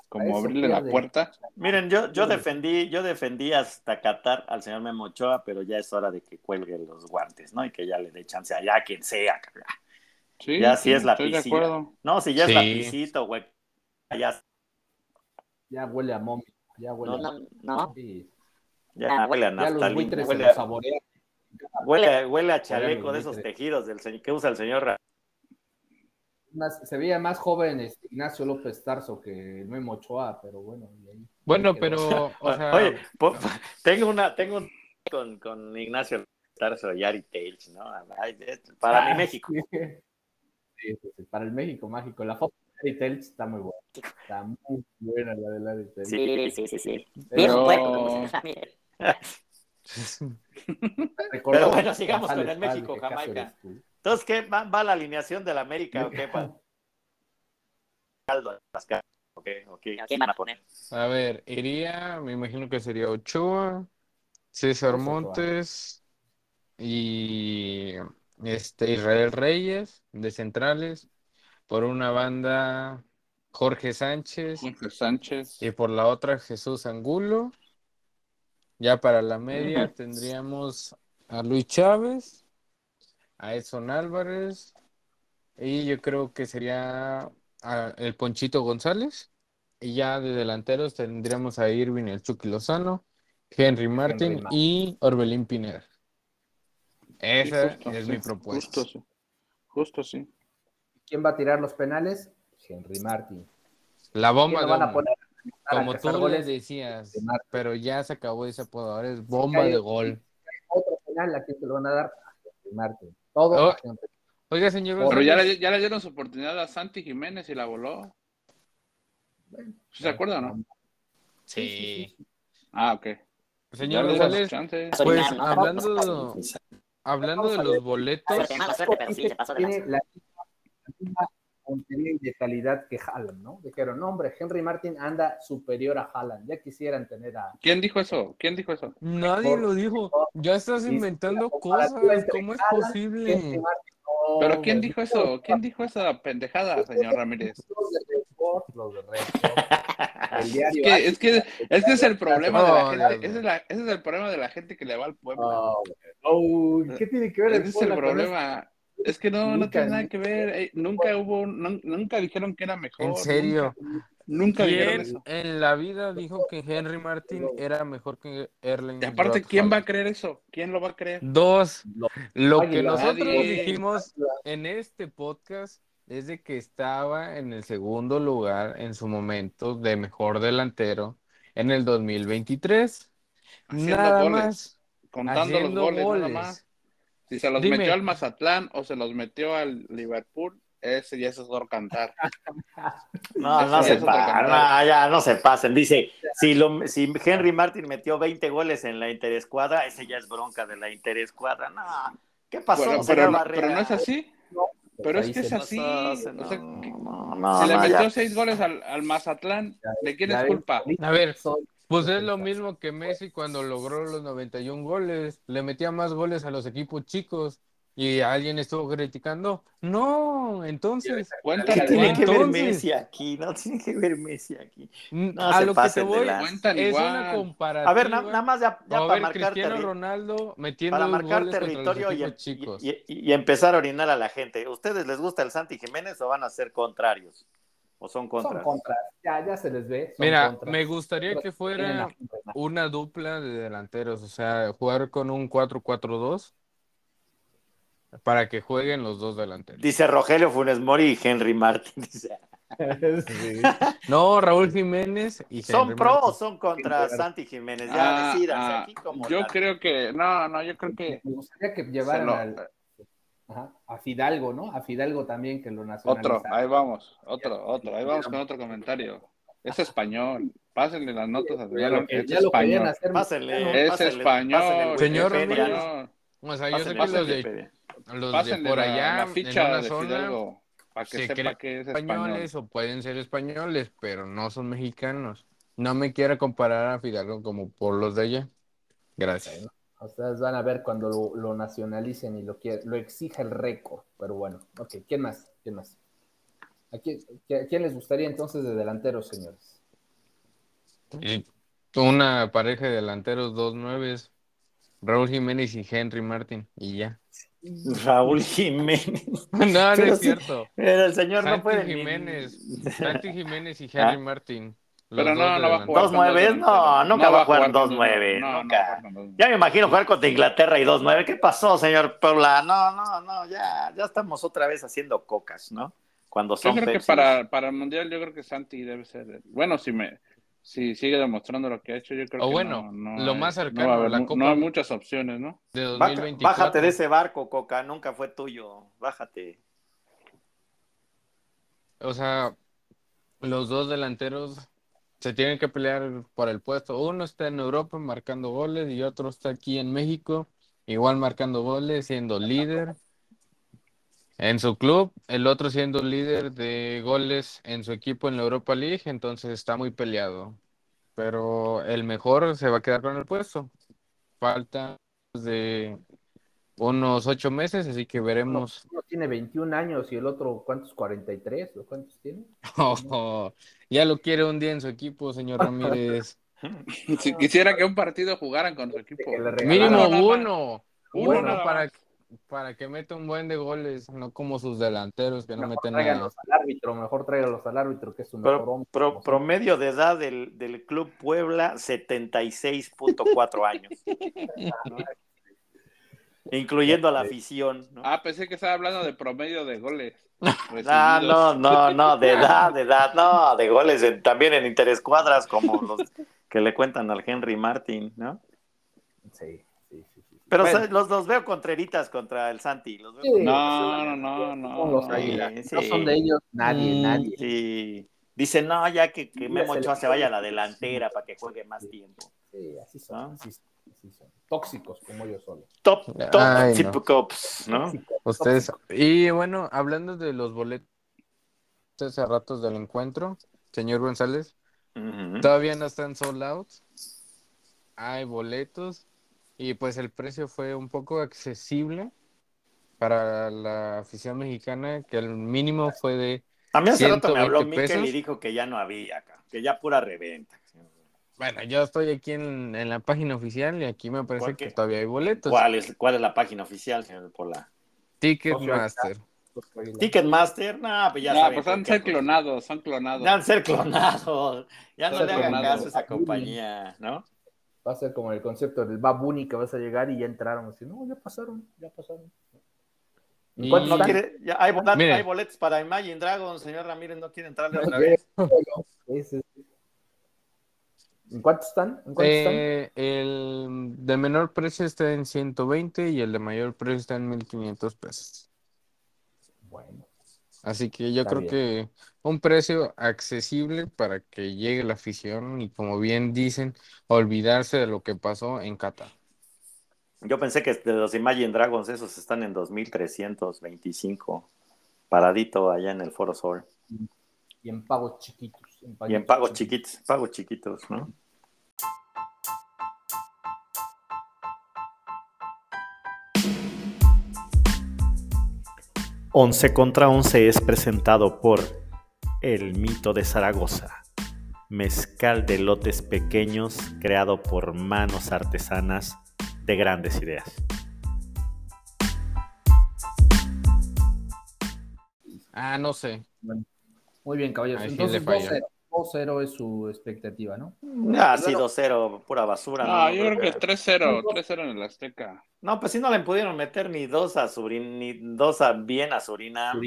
como abrirle la puerta. Miren, yo, yo defendí, yo defendí hasta Qatar al señor Memo Ochoa, pero ya es hora de que cuelgue los guantes, ¿no? Y que ya le dé chance allá a quien sea. Sí, ya si es la piscina. No, si ya es la pisita, güey. Ya, ya huele a mommy. Ya huele no, a... no, Ya, huele a naftalina. Huele a... Huele, huele a chaleco de esos tejidos del que usa el señor. se veía más joven este, Ignacio López Tarso que Memo Ochoa, pero bueno. bueno, pero, Oye, tengo una, tengo un con, con Ignacio Tarso y Ari Tales, ¿no? Para mi ah, México. Sí, para el México mágico. La foto de Ari Tales está muy buena. Está muy buena la de Ari Tales. Sí, sí, sí, sí. Pero... Pero bueno, sigamos con el México, Jamaica. Entonces, ¿qué va, va, la alineación del América o qué? ¿Qué van a poner? A ver, iría, me imagino que sería Ochoa, César Montes y este Israel Reyes de centrales. Por una banda, Jorge Sánchez. Jorge Sánchez. Y por la otra, Jesús Angulo. Ya para la media tendríamos a Luis Chávez, a Edson Álvarez. Y yo creo que sería el Ponchito González. Y ya de delanteros tendríamos a Irving el Chucky Lozano, Henry Martin y Orbelín Pineda. Esa es mi propuesta. Justo, sí. Justo sí. ¿Quién va a tirar los penales? Henry Martin. La bomba. Van a poner como tú le decías, pero ya se acabó ese apodo, ahora es bomba de gol. Otro penal, ¿a quién se lo van a dar? A. Todo oh, Oiga, señor. Pero ya le, ya le dieron su oportunidad a Santi Jiménez y la voló. ¿Se acuerda o no? Sí. Ah, ok. Señor González, pues hablando, hablando de los boletos. Tiene la misma y de calidad que Haaland, ¿no? Dijeron, hombre, Henry Martin anda superior a Haaland. Ya quisieran tener a. ¿Quién dijo eso? ¿Quién dijo eso? Nadie lo dijo. Ya estás inventando cosas. ¿Cómo es posible? Pero ¿quién dijo eso? ¿Quién dijo esa pendejada, señor Ramírez? Los de El diario es, que, es, que, es que es el problema de la gente. Ese es, la, ese es, el problema de la gente que le va al pueblo. Oh, ¿Qué tiene que ver el Ese es el problema. Es que no, no tiene nada que ver. Eh, nunca hubo, nunca dijeron que era mejor. ¿En serio? Nunca dijeron eso. En la vida dijo que Henry Martin era mejor que Erling. Y aparte, ¿quién va a creer eso? ¿Quién lo va a creer? Dos. Lo que nosotros dijimos en este podcast es de que estaba en el segundo lugar en su momento de mejor delantero en el 2023. nada más. Contando los goles, nada más. Si se los metió al Mazatlán o se los metió al Liverpool, ese ya es otro cantar. No, no se pasen, no, ya no se pasen. Dice, si, lo, si Henry Martin metió 20 goles en la interescuadra, ese ya es bronca de la interescuadra. No, ¿qué pasó? pero, no, pero, no, es así. pero es que es así. si le metió 6 goles al, al Mazatlán, ¿de quién es culpa? A ver, pues es lo mismo que Messi cuando logró los 91 goles. Le metía más goles a los equipos chicos. Y alguien estuvo criticando. No, entonces. ¿Qué tiene que ver Messi aquí? No tiene que ver Messi aquí. No a lo que te voy es una comparativa. A ver, nada más ya, ya para marcar Cristiano Ronaldo metiendo para marcar territorio y, y, y, empezar a orinar a la gente. ¿Ustedes les gusta el Santi Jiménez o van a ser contrarios? ¿O son contras? Son contras, ya, ya se les ve. Mira, me gustaría que fuera una dupla de delanteros, o sea, jugar con un 4-4-2 para que jueguen los dos delanteros. Dice Rogelio Funes Mori y Henry Martin. No, Raúl Jiménez y Henry ¿Son pro o son contra Santi Jiménez? Ya ah, ah, aquí como Yo creo que, no, no, yo creo que. Me gustaría que llevaran al a Fidalgo, ¿no? A Fidalgo también que lo nacionalizaron. Otro, ahí vamos, otro, otro, ahí vamos con otro comentario. Es español. Pásenle las notas a Fidalgo. Es español. Hacer pásenle, es español. Señor O sea, yo sé que los de, los de por allá, la, ficha en una de zona, Fidalgo, para que sepa que es españoles español. o pueden ser españoles, pero no son mexicanos. No me quiera comparar a Fidalgo como por los de allá. Gracias. Ustedes van a ver cuando lo, nacionalicen y lo, lo exija el récord. Pero bueno, ok, ¿quién más? ¿Quién más? ¿A quién, les gustaría entonces de delanteros, señores? Una pareja de delanteros, dos nueves, Raúl Jiménez y Henry Martin, y ya. Raúl Jiménez. No, no es cierto. Pero el señor no puede. Jiménez, Santi Jiménez y Henry ah. Martin. Pero no, no va a jugar. ¿Dos nueve? No, nunca va a jugar dos nueve. nunca. ya me imagino jugar contra Inglaterra y dos nueve. ¿Qué pasó, señor Puebla? No, no, no, ya, ya estamos otra vez haciendo cocas, ¿no? Cuando son Yo creo que para, para el Mundial yo creo que Santi debe ser... Bueno, si me... Si sigue demostrando lo que ha hecho, yo creo o que bueno, lo más cercano la Copa. No hay muchas opciones, ¿no? De 2024. Bájate de ese barco, Coca, nunca fue tuyo. Bájate. O sea, los dos delanteros se tienen que pelear por el puesto. Uno está en Europa marcando goles y otro está aquí en México, igual marcando goles, siendo líder en su club, el otro siendo líder de goles en su equipo en la Europa League, entonces está muy peleado. Pero el mejor se va a quedar con el puesto. Falta de unos ocho meses, así que veremos. Uno, tiene 21 años y el otro, ¿cuántos? ¿43 o cuántos tiene? ya lo quiere un día en su equipo, señor Ramírez. si quisiera que un partido jugaran con su equipo. Mínimo uno. Uno para, para que meta un buen de goles, no como sus delanteros que no meten nada. al árbitro, mejor tráigalos al árbitro, que es un mejor promedio de edad del, del Club Puebla, 76.4 años. Incluyendo a la afición. Ah, pensé que estaba hablando de promedio de goles. Ah, no, no, no, de edad, de edad, no, de goles también en interescuadras, como los que le cuentan al Henry Martin, ¿no? Sí. Pero los, los veo contreritas contra el Santi. Los veo no, no, no, no, no. son de ellos nadie, mm, nadie. Sí. Dicen, no, ya que, que Memo Ochoa se vaya a la delantera para que juegue más tiempo. Sí, así son, así, son. Tóxicos como yo solo. Top, top, cops, ¿no? Ustedes. Y bueno, hablando de los boletos hace ratos del encuentro, señor González, todavía no están sold out. Hay boletos y pues el precio fue un poco accesible para la afición mexicana, que el mínimo fue de. A mí hace rato me habló Miquel y dijo que ya no había acá, que ya pura reventa. Bueno, yo estoy aquí en, la página oficial y aquí me parece que todavía hay boletos. ¿Cuál es, cuál es la página oficial, señor Pola? Ticketmaster. Ticketmaster, no, pues ya no, pues han ser clonados, son clonados. Ya han ser clonados. Ya no le hagan caso a esa compañía, ¿no? Va a ser como el concepto del babuni que vas a llegar y ya entraron. Así, no, ya pasaron, ya pasaron. no quiere, ya hay, boletos, hay, boletos para Imagine Dragons, señor Ramírez, no quiere entrarle otra vez. ¿En cuánto están? ¿En eh, El de menor precio está en 120 y el de mayor precio está en 1500 pesos. Bueno. Así que yo creo que un precio accesible para que llegue la afición y como bien dicen, olvidarse de lo que pasó en Qatar. Yo pensé que de los Imagine Dragons esos están en 2325, paradito allá en el Foro Sol. Y en pagos chiquitos. y en pagos chiquitos, pagos chiquitos, ¿no? 11 contra 11 es presentado por El Mito de Zaragoza, mezcal de lotes pequeños creado por manos artesanas de grandes ideas. Ah, no sé. muy bien, caballeros. Entonces, 2-0 es su expectativa, ¿no? Ah, sí, 2-0, pura basura. No, yo creo que 3-0, 3-0 en el Azteca. No, pues si no le pudieron meter ni dos a Surin, ni dos a bien a Surinam.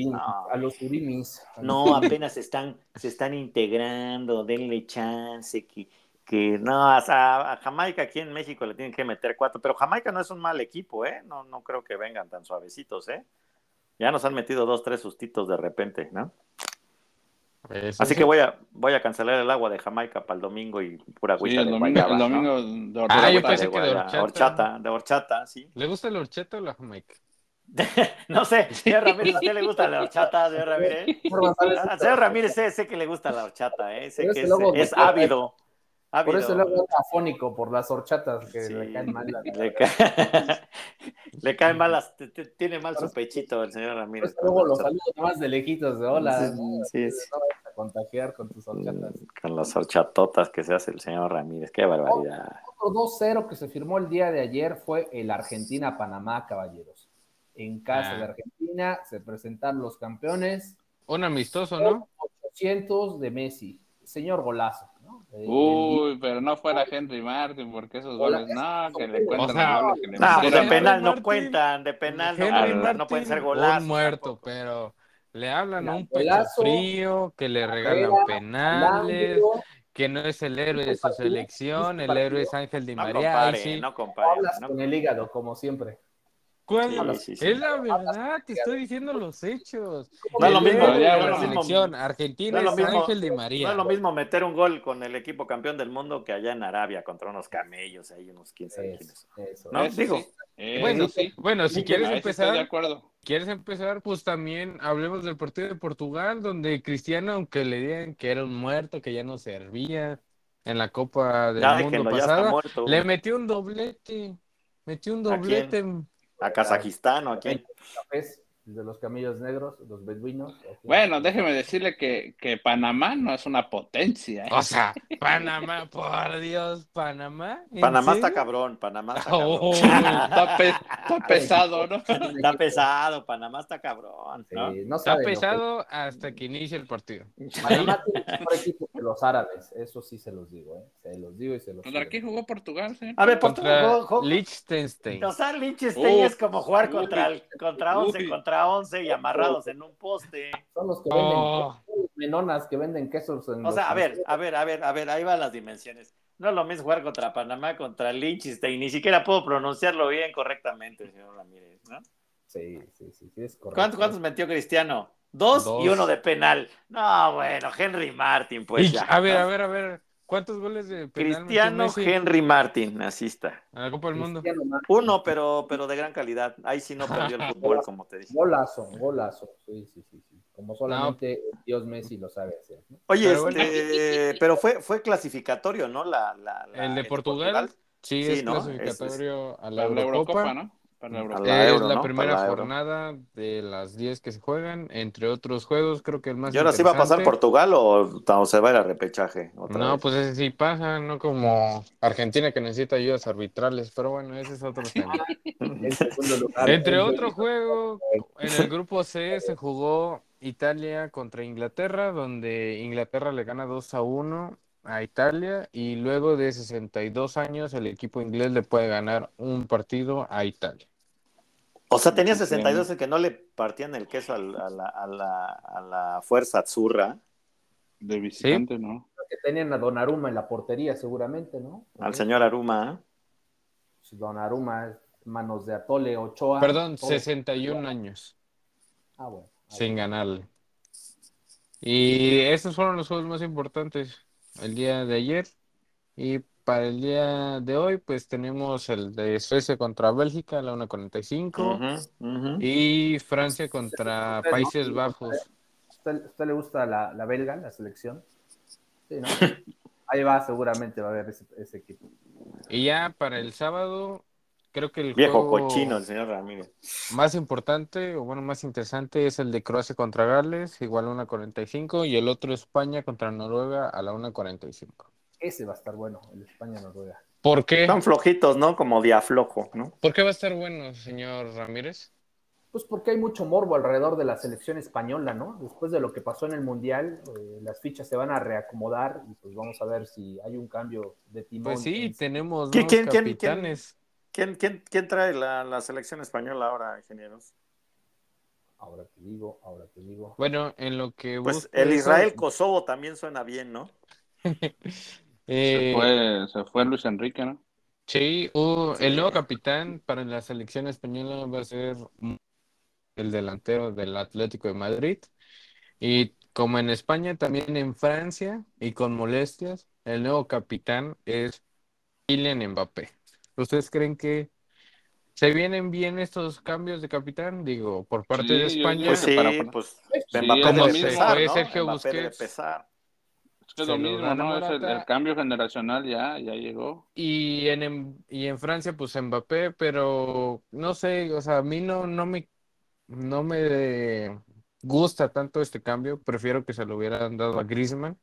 A los Surimis. No, apenas se están, se están integrando, denle chance, que, que no, a, a, Jamaica aquí en México le tienen que meter cuatro, pero Jamaica no es un mal equipo, ¿eh? No, no creo que vengan tan suavecitos, ¿eh? Ya nos han metido dos, tres sustitos de repente, ¿no? Así que voy a, voy a cancelar el agua de Jamaica para el domingo y pura agüita el domingo, el domingo de horchata. Ah, yo pensé que de horchata. De horchata, sí. ¿Le gusta la horchata o la Jamaica? no sé, señor Ramírez, ¿a usted le gusta la horchata, señor Ramírez? señor Ramírez sé, que le gusta la horchata, ¿eh? sé que es, es ávido. Por eso luego es afónico, por las horchatas que le caen mal. Le, caen mal, las, tiene mal su pechito el señor Ramírez. luego los saludos más de lejitos de hola. Sí, sí, a contagiar con tus horchatas. Con las horchatotas que se hace el señor Ramírez, qué barbaridad. Otro 2-0 que se firmó el día de ayer fue el Argentina-Panamá, caballeros. En casa ah. de Argentina se presentaron los campeones. Un amistoso, ¿no? 800 de Messi. Señor golazo. Uy, pero no fuera Henry Martin, porque esos goles, no, que le cuentan que le No, de penal no cuentan, de penal no, no pueden ser golazos. Un muerto, pero le hablan a un pecho frío, que le regalan penales, que no es el héroe de su selección, el héroe es Ángel Di María. No compare, no con el hígado, como siempre. ¿Cuál? es la verdad, te estoy diciendo los hechos. No es lo mismo, la selección Argentina es, Ángel de María. No es lo mismo meter un gol con el equipo campeón del mundo que allá en Arabia contra unos camellos, ahí unos 15 eso, ¿No? Digo. bueno, sí. bueno, si quieres empezar, de acuerdo. quieres empezar, pues también hablemos del partido de Portugal, donde Cristiano, aunque le digan que era un muerto, que ya no servía en la Copa del Mundo pasada, le metió un doblete, metió un doblete a Kazajistán o a quién de los camellos negros, los beduinos. Bueno, déjeme decirle que, que, Panamá no es una potencia. ¿eh? O sea, Panamá, por Dios, Panamá. Panamá está cabrón, Panamá está cabrón. Oh, está, pesado, ¿no? Está pesado, Panamá está cabrón. ¿no? está pesado hasta que inicie el partido. Panamá tiene mejor equipo que los árabes, eso sí se los digo, ¿eh? Se los digo y se los digo. ¿Contra quién jugó Portugal? Sí? A ver, Portugal jugó, Liechtenstein. O sea, Liechtenstein es como jugar contra, el, contra 11, contra 11 y amarrados en un poste. Son los que venden oh. menonas que venden quesos. o sea, a ver, a ver, a ver, a ver, ahí van las dimensiones. No es lo mismo jugar contra Panamá, contra Liechtenstein, ni siquiera puedo pronunciarlo bien correctamente, señor Ramírez, ¿no? Sí, sí, sí, es correcto. ¿Cuántos, metió Cristiano? Dos, y uno de penal. No, bueno, Henry Martin, pues ya. A ver, a ver, a ver. ¿Cuántos goles de penal Cristiano Henry Martin, así está. A la Copa del Mundo. Uno, pero, pero de gran calidad. Ahí sí no perdió el fútbol, como te dije. Golazo, golazo. Sí, sí, sí. sí. Como solamente Dios Messi lo sabe hacer. Oye, pero, este, pero fue, fue clasificatorio, ¿no? La, la, el de Portugal, Sí, es clasificatorio a la, Eurocopa, ¿no? Es la primera jornada de las 10 que se juegan, entre otros juegos, creo que el más ¿Y ahora sí va a pasar Portugal o, se va a ir a repechaje? no, pues ese sí pasa, no como Argentina que necesita ayudas arbitrales, pero bueno, ese es otro tema. entre otro juego, en el grupo C se jugó Italia contra Inglaterra, donde Inglaterra le gana 2 a 1 a Italia y luego de 62 años el equipo inglés le puede ganar un partido a Italia. O sea, tenía 62 el que no le partían el queso a la, a la, a la fuerza azurra. De visitante, ¿no? Que tenían a Don Aruma en la portería, seguramente, ¿no? Al señor Aruma. ¿eh? Don Aruma, manos de Atole Ochoa. Perdón, 61 años. Ah, bueno. Sin ganarle. Y esos fueron los juegos más importantes el día de ayer. Y para el día de hoy, pues tenemos el de Suecia contra Bélgica a la 1.45 y Francia contra Países Bajos. ¿Usted, usted le gusta la, la, belga, la selección? Sí, ¿no? Ahí va, seguramente va a haber ese, equipo. Y ya para el sábado, creo que el viejo cochino, el señor Ramírez. Más importante, o bueno, más interesante es el de Croacia contra Gales, igual a 1.45, y el otro España contra Noruega a la 1.45. Ese va a estar bueno, el España-Noruega. ¿Por qué? Están flojitos, ¿no? Como día flojo, ¿no? ¿Por qué va a estar bueno, señor Ramírez? Pues porque hay mucho morbo alrededor de la selección española, ¿no? Después de lo que pasó en el Mundial, eh, las fichas se van a reacomodar y pues vamos a ver si hay un cambio de timón. Pues sí, tenemos dos ¿Quién, capitanes. ¿quién, quién, quién, trae la, la, selección española ahora, ingenieros? Ahora te digo, ahora te digo. Bueno, en lo que... Pues el Israel-Kosovo también suena bien, ¿no? se, eh, fue, se fue Luis Enrique, ¿no? Sí, el nuevo capitán para la selección española va a ser el delantero del Atlético de Madrid. Y como en España, también en Francia y con molestias, el nuevo capitán es Kylian Mbappé. ¿Ustedes creen que se vienen bien estos cambios de capitán? Digo, por parte de España. Pues sí, pues Mbappé Sergio Busquets es lo mismo, ¿no? Es el, cambio generacional ya, ya llegó. Y en, y en Francia, pues Mbappé, pero no sé, o sea, a mí no, no me no me gusta tanto este cambio, prefiero que se lo hubieran dado a Griezmann,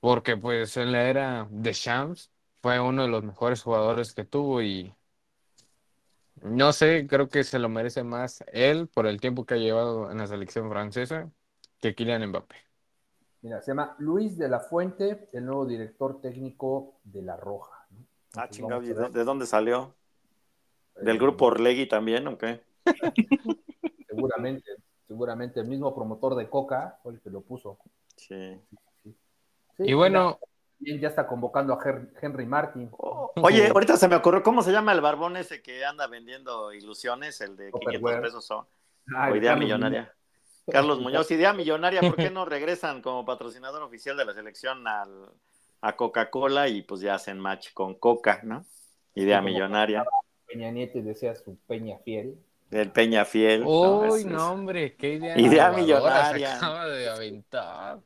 porque pues en la era de Shams fue uno de los mejores jugadores que tuvo y no sé, creo que se lo merece más él por el tiempo que ha llevado en la selección francesa que Kylian Mbappé. Mira, se llama Luis de la Fuente, el nuevo director técnico de La Roja. Ah, chingado, ¿de dónde salió? ¿Del eh, grupo Orlegui también o qué? seguramente, seguramente el mismo promotor de Coca fue el que lo puso. Sí. y bueno. ya está convocando a Henry Martin. Oh, oye, ahorita se me ocurrió, ¿cómo se llama el barbón ese que anda vendiendo ilusiones? El de 500 pesos son. Ah, idea millonaria. Carlos Muñoz, idea millonaria, ¿por qué no regresan como patrocinador oficial de la selección al, a Coca-Cola y pues ya hacen match con Coca, ¿no? Idea millonaria. Peña Nieto decía su Peña Fiel. El Peña Fiel. Uy, no, hombre, qué idea. Idea millonaria. Se acaba de aventar.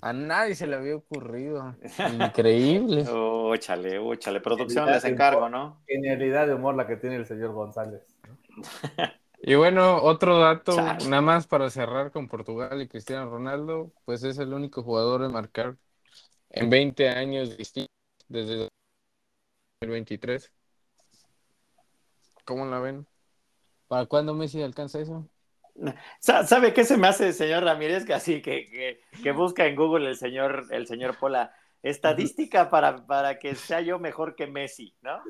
A nadie se le había ocurrido. Increíble. oh, échale, oh, échale. Producción les encargo, ¿no? Genialidad de humor la que tiene el señor González. Y bueno, otro dato, nada más para cerrar con Portugal y Cristiano Ronaldo, pues es el único jugador en marcar en 20 años distintos desde 2023. ¿Cómo la ven? ¿Para cuándo Messi alcanza eso? ¿Sabe qué se me hace, señor Ramírez? Que así que, que, busca en Google el señor, el señor Pola. Estadística para, para que sea yo mejor que Messi, ¿no?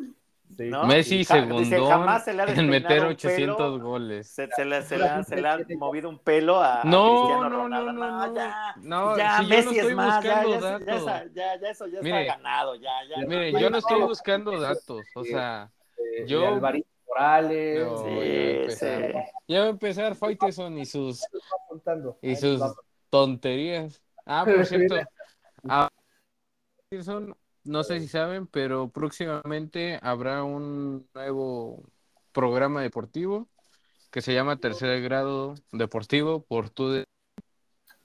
Messi segundo jamás se le ha en meter 800 goles. Se, le, se, le ha, se, le, ha, movido un pelo a, no, Cristiano no, Ronaldo. No, no, no, ya, no, ya si Messi es más, ya, ya, ya, ya, eso ya está ganado. Ya, ya, mire, yo no estoy buscando datos, o sea, yo... Morales. sí, Ya va a empezar Faiteson y sus y sus tonterías. Ah, por cierto. Ah, no sé si saben, pero próximamente habrá un nuevo programa deportivo que se llama Tercer Grado Deportivo por tu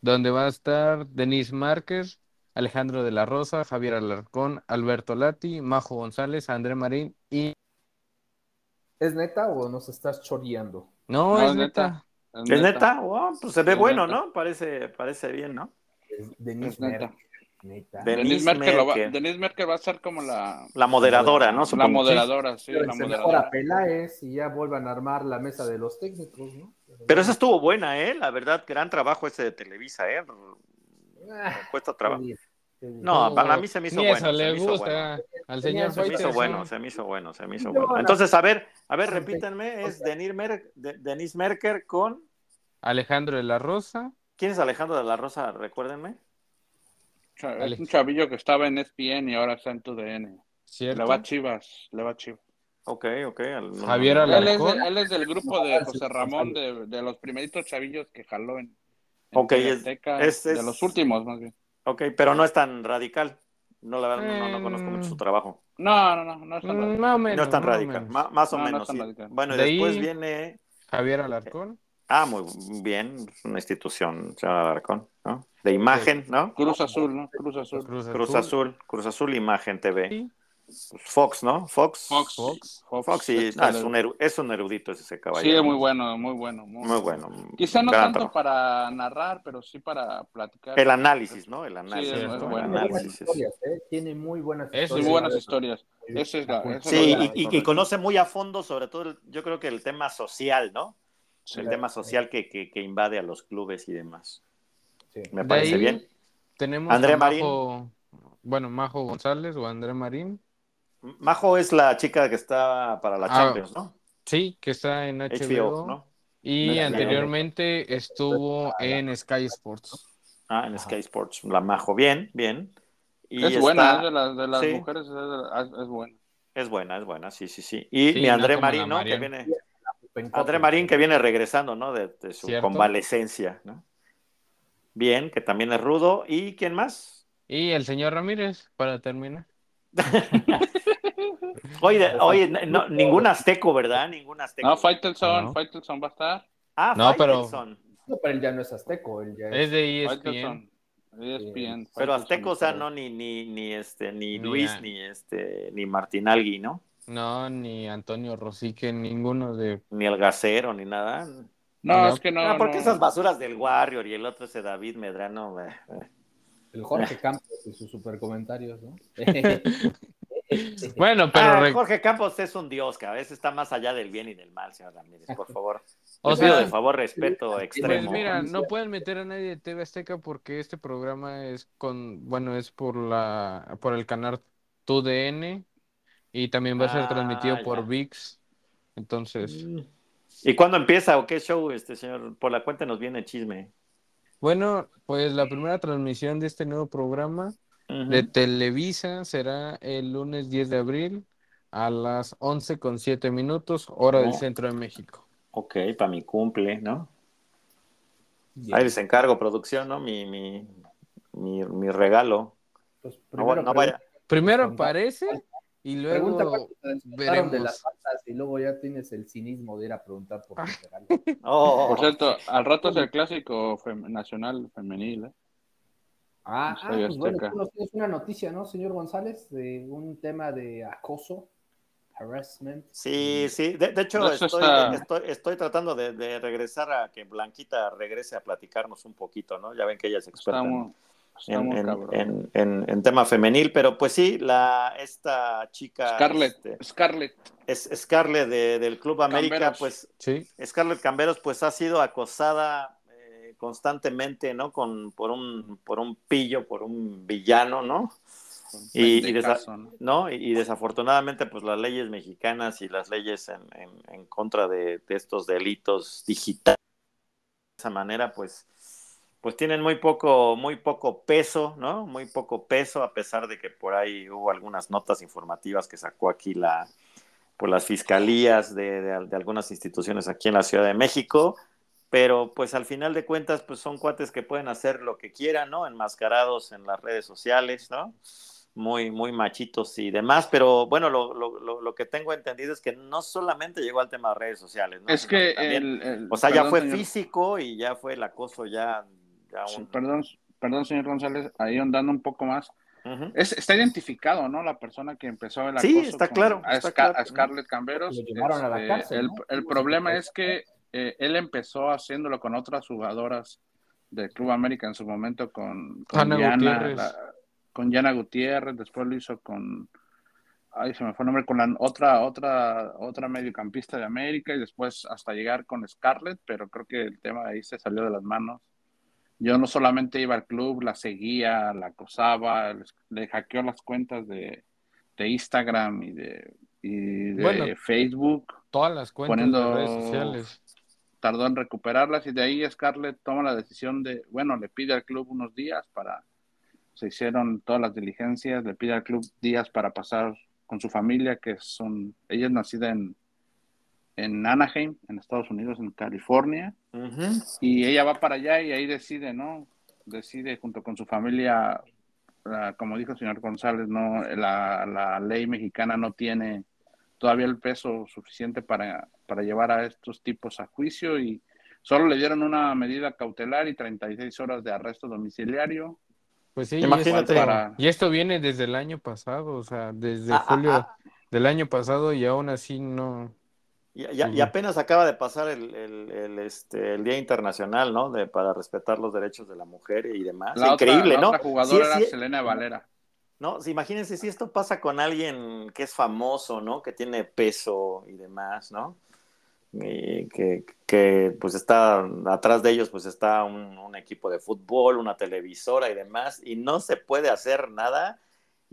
donde va a estar Denise Márquez, Alejandro de la Rosa, Javier Alarcón, Alberto Lati, Majo González, André Marín y ¿Es neta o nos estás choreando? No, es, neta. ¿Es neta? pues se ve bueno, ¿no? Parece, parece bien, ¿no? Denise neta. Denise, Merkel, Va, Denise, Merkel, va, a ser como la... La moderadora, ¿no? La moderadora, sí, la moderadora. Peláez y ya vuelvan a armar la mesa de los técnicos, ¿no? Pero esa estuvo buena, ¿eh? La verdad, gran trabajo ese de Televisa, ¿eh? Ah, cuesta trabajo. No, para mí se me hizo bueno. Eso le gusta al señor Se me hizo bueno, se me hizo bueno, se me hizo bueno. Entonces, a ver, a ver, repítanme, es Denis, Mer Denis Merker con Alejandro de la Rosa. ¿Quién es Alejandro de la Rosa? Recuérdenme. Es un chavillo que estaba en ESPN y ahora está en TUDN. ¿Cierto? Le va Chivas, le va Chivas. Ok, ok. Javier Alarcón. Él es, del grupo de José Ramón, de, de, los primeritos chavillos que jaló en, Ok, es, de los últimos más bien. Ok, pero no es tan radical. No, la verdad, no, no, conozco mucho su trabajo. No, no, no, no es tan radical. Más o menos, no es tan radical, más, o menos. Bueno, y después viene... Javier Alarcón. Ah, muy bien, una institución, señor Alarcón, ¿no? De imagen, ¿no? Cruz Azul, ¿no? Cruz Azul. Cruz, Azul. Cruz Azul, Imagen TV. Fox, ¿no? Fox. Fox. Fox, Fox sí, ah, es, un es, un erudito ese caballero. Sí, muy bueno, muy bueno. Muy, bueno. Quizá no tanto para narrar, pero sí para platicar. El análisis, ¿no? El análisis. Sí, es bueno. Historias, ¿eh? Tiene muy buenas historias. Muy buenas historias. Esa es la, sí, y, y, conoce muy a fondo, sobre todo, yo creo que el tema social, ¿no? El tema social que, que, que, invade a los clubes y demás. Sí. Me parece bien. Tenemos André Marín. bueno, Majo González o André Marín. Majo es la chica que está para la ah, Champions, ¿no? Sí, que está en HBO. ¿no? Y anteriormente estuvo en Sky Sports. Ah, en Sky Sports. La Majo, bien, bien. Y es buena, de, de las mujeres, es, es, buena. Es buena, es buena, sí, sí, sí. Y mi André Marín, ¿no? Que viene, André Marín que viene regresando, ¿no? De, su convalecencia, ¿no? Bien, que también es rudo. ¿Y quién más? Y el señor Ramírez, para terminar. oye, oye no, ningún azteco, ¿verdad? Ningún azteco. No, Faitelson, no. Faitelson va a estar. Ah, no, pero... No, pero él ya no es azteco, él ya es, es de ESPN. ESPN pero azteco, o sea, no ni ni ni este ni, Luis ni este ni Martinalgui, ¿no? No, ni Antonio Rosique, ninguno de. Ni el gasero, ni nada. No, es que no. no porque esas basuras del Warrior y el otro ese David Medrano. El Jorge Campos y sus super comentarios, ¿no? bueno, pero. Ah, Jorge Campos es un dios que a veces está más allá del bien y del mal, señor Ramírez, por favor. O sea, de favor, respeto extremo. Pues mira, no pueden meter a nadie de TV Azteca porque este programa es con. Bueno, es por, la, por el canal TUDN y también va a ser transmitido ah, por VIX. Entonces. Mm. ¿Y cuándo empieza o qué show, este señor? Por la cuenta nos viene chisme. Bueno, pues la primera transmisión de este nuevo programa de Televisa será el lunes 10 de abril a las 11 con 7 minutos, hora del oh. centro de México. Ok, para mi cumple, ¿no? Ahí les encargo producción, ¿no? Mi, mi, mi, regalo. Pues primero, no, vaya. primero aparece y luego veremos. de las y luego ya tienes el cinismo de ir a preguntar por qué oh. Por cierto, al rato es el clásico nacional femenil. ¿eh? Ah, ah pues bueno, tú nos tienes una noticia, ¿no, señor González? De un tema de acoso, harassment. Sí, sí, de, hecho estoy, estoy, tratando de, regresar a que Blanquita regrese a platicarnos un poquito, ¿no? Ya ven que ella es experta en, en, tema femenil, pero pues sí, la, esta chica... Scarlett, este, Scarlett. Es Scarlett del Club América, pues sí. Scarlett Camberos pues ha sido acosada constantemente, ¿no? Con, por, un, por un pillo, por un villano, ¿no? Y, ¿no? Y, desafortunadamente, pues las leyes mexicanas y las leyes en, en, contra de, estos delitos digitales, de esa manera, pues, pues tienen muy poco, muy poco peso, ¿no? Muy poco peso, a pesar de que por ahí hubo algunas notas informativas que sacó aquí la, por las fiscalías de, de algunas instituciones aquí en la Ciudad de México, pero pues al final de cuentas pues son cuates que pueden hacer lo que quieran, ¿no? Enmascarados en las redes sociales, ¿no? Muy, muy machitos y demás, pero bueno, lo, lo, lo que tengo entendido es que no solamente llegó al tema de redes sociales, ¿no? Es que, el, o sea, ya fue físico y ya fue el acoso ya... perdón, perdón, señor González, ahí andando un poco más. está identificado, ¿no? La persona que empezó el acoso. Sí, está claro. A, Scarlett Camberos. Este, el, el problema es que eh, él empezó haciéndolo con otras jugadoras del Club América en su momento con, con Yana, con Gutiérrez, después lo hizo con ay se me fue el nombre con la otra otra otra mediocampista de América y después hasta llegar con Scarlett, pero creo que el tema ahí se salió de las manos. Yo no solamente iba al club, la seguía, la acosaba, le hackeó las cuentas de, de Instagram y de, y de Facebook. Todas las cuentas de redes sociales tardó en recuperarlas y de ahí Scarlett toma la decisión de, bueno, le pide al club unos días para, se hicieron todas las diligencias, le pide al club días para pasar con su familia, que son, ella es nacida en, en Anaheim, en Estados Unidos, en California, y ella va para allá y ahí decide, ¿no? Decide junto con su familia, como dijo el señor González, no, la, la ley mexicana no tiene todavía el peso suficiente para, para llevar a estos tipos a juicio y solo le dieron una medida cautelar y 36 horas de arresto domiciliario. Pues sí, imagínate. Y esto viene desde el año pasado, o sea, desde ah, ah, julio ah. del año pasado y aún así no. Y, apenas acaba de pasar el, el, este, el Día Internacional, ¿no? De, para respetar los derechos de la mujer y demás. Increíble, ¿no? La jugadora era Selena Valera. No, imagínense si esto pasa con alguien que es famoso, ¿no? Que tiene peso y demás, ¿no? Y que, que, pues está atrás de ellos, pues está un, equipo de fútbol, una televisora y demás, y no se puede hacer nada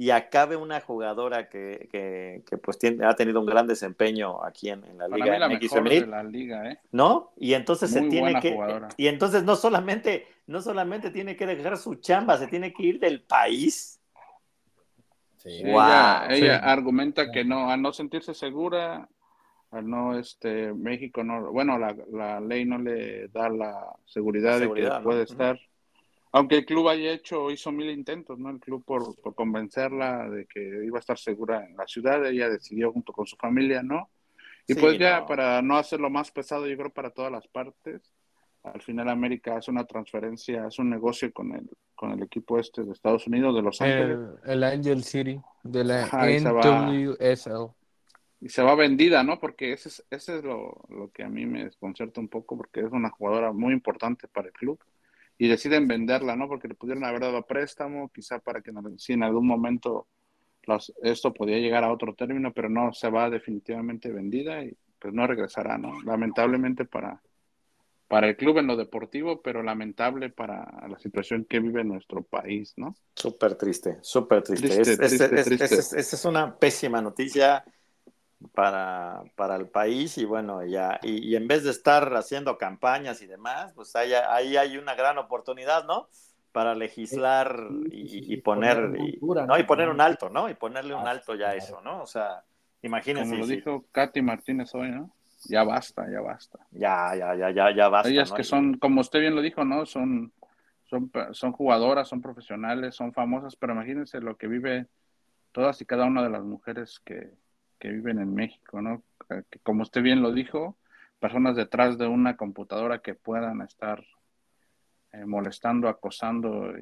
y acabe una jugadora que, que, pues tiene, ha tenido un gran desempeño aquí en, la Liga la de la liga, ¿eh? ¿No? Y entonces se tiene que y entonces no solamente no solamente tiene que dejar su chamba, se tiene que ir del país ella, argumenta que no, al no sentirse segura, al no, este, México no, bueno, la, la ley no le da la seguridad, de que puede estar. Aunque el club haya hecho, hizo mil intentos, ¿no? El club por, por, convencerla de que iba a estar segura en la ciudad, ella decidió junto con su familia, ¿no? Y pues ya, para no hacerlo más pesado, yo creo, para todas las partes, al final América hace una transferencia, hace un negocio con el, con el equipo este de Estados Unidos, de Los Ángeles. El, Angel City, de la NWSL. Y se va vendida, ¿no? Porque ese es, ese es lo, que a mí me desconcerta un poco, porque es una jugadora muy importante para el club. Y deciden venderla, ¿no? Porque le pudieron haber dado préstamo, quizá para que si en algún momento esto podía llegar a otro término, pero no, se va definitivamente vendida y pues no regresará, ¿no? Lamentablemente para, para el club en lo deportivo, pero lamentable para la situación que vive nuestro país, ¿no? Súper triste, súper triste. Esa es, una pésima noticia para, para el país y bueno, ya, y, en vez de estar haciendo campañas y demás, pues ahí, ahí hay una gran oportunidad, ¿no? Para legislar y, poner, ¿no? y poner un alto, ¿no? Y ponerle un alto ya a eso, ¿no? O sea, imagínense. Como lo dijo Katy Martínez hoy, ¿no? ya basta, ya basta. Ya, ya, ya, ya, ya basta. Ellas que son, como usted bien lo dijo, ¿no? Son, son, son jugadoras, son profesionales, son famosas, pero imagínense lo que vive todas y cada una de las mujeres que, viven en México, ¿no? Que, como usted bien lo dijo, personas detrás de una computadora que puedan estar eh, molestando, acosando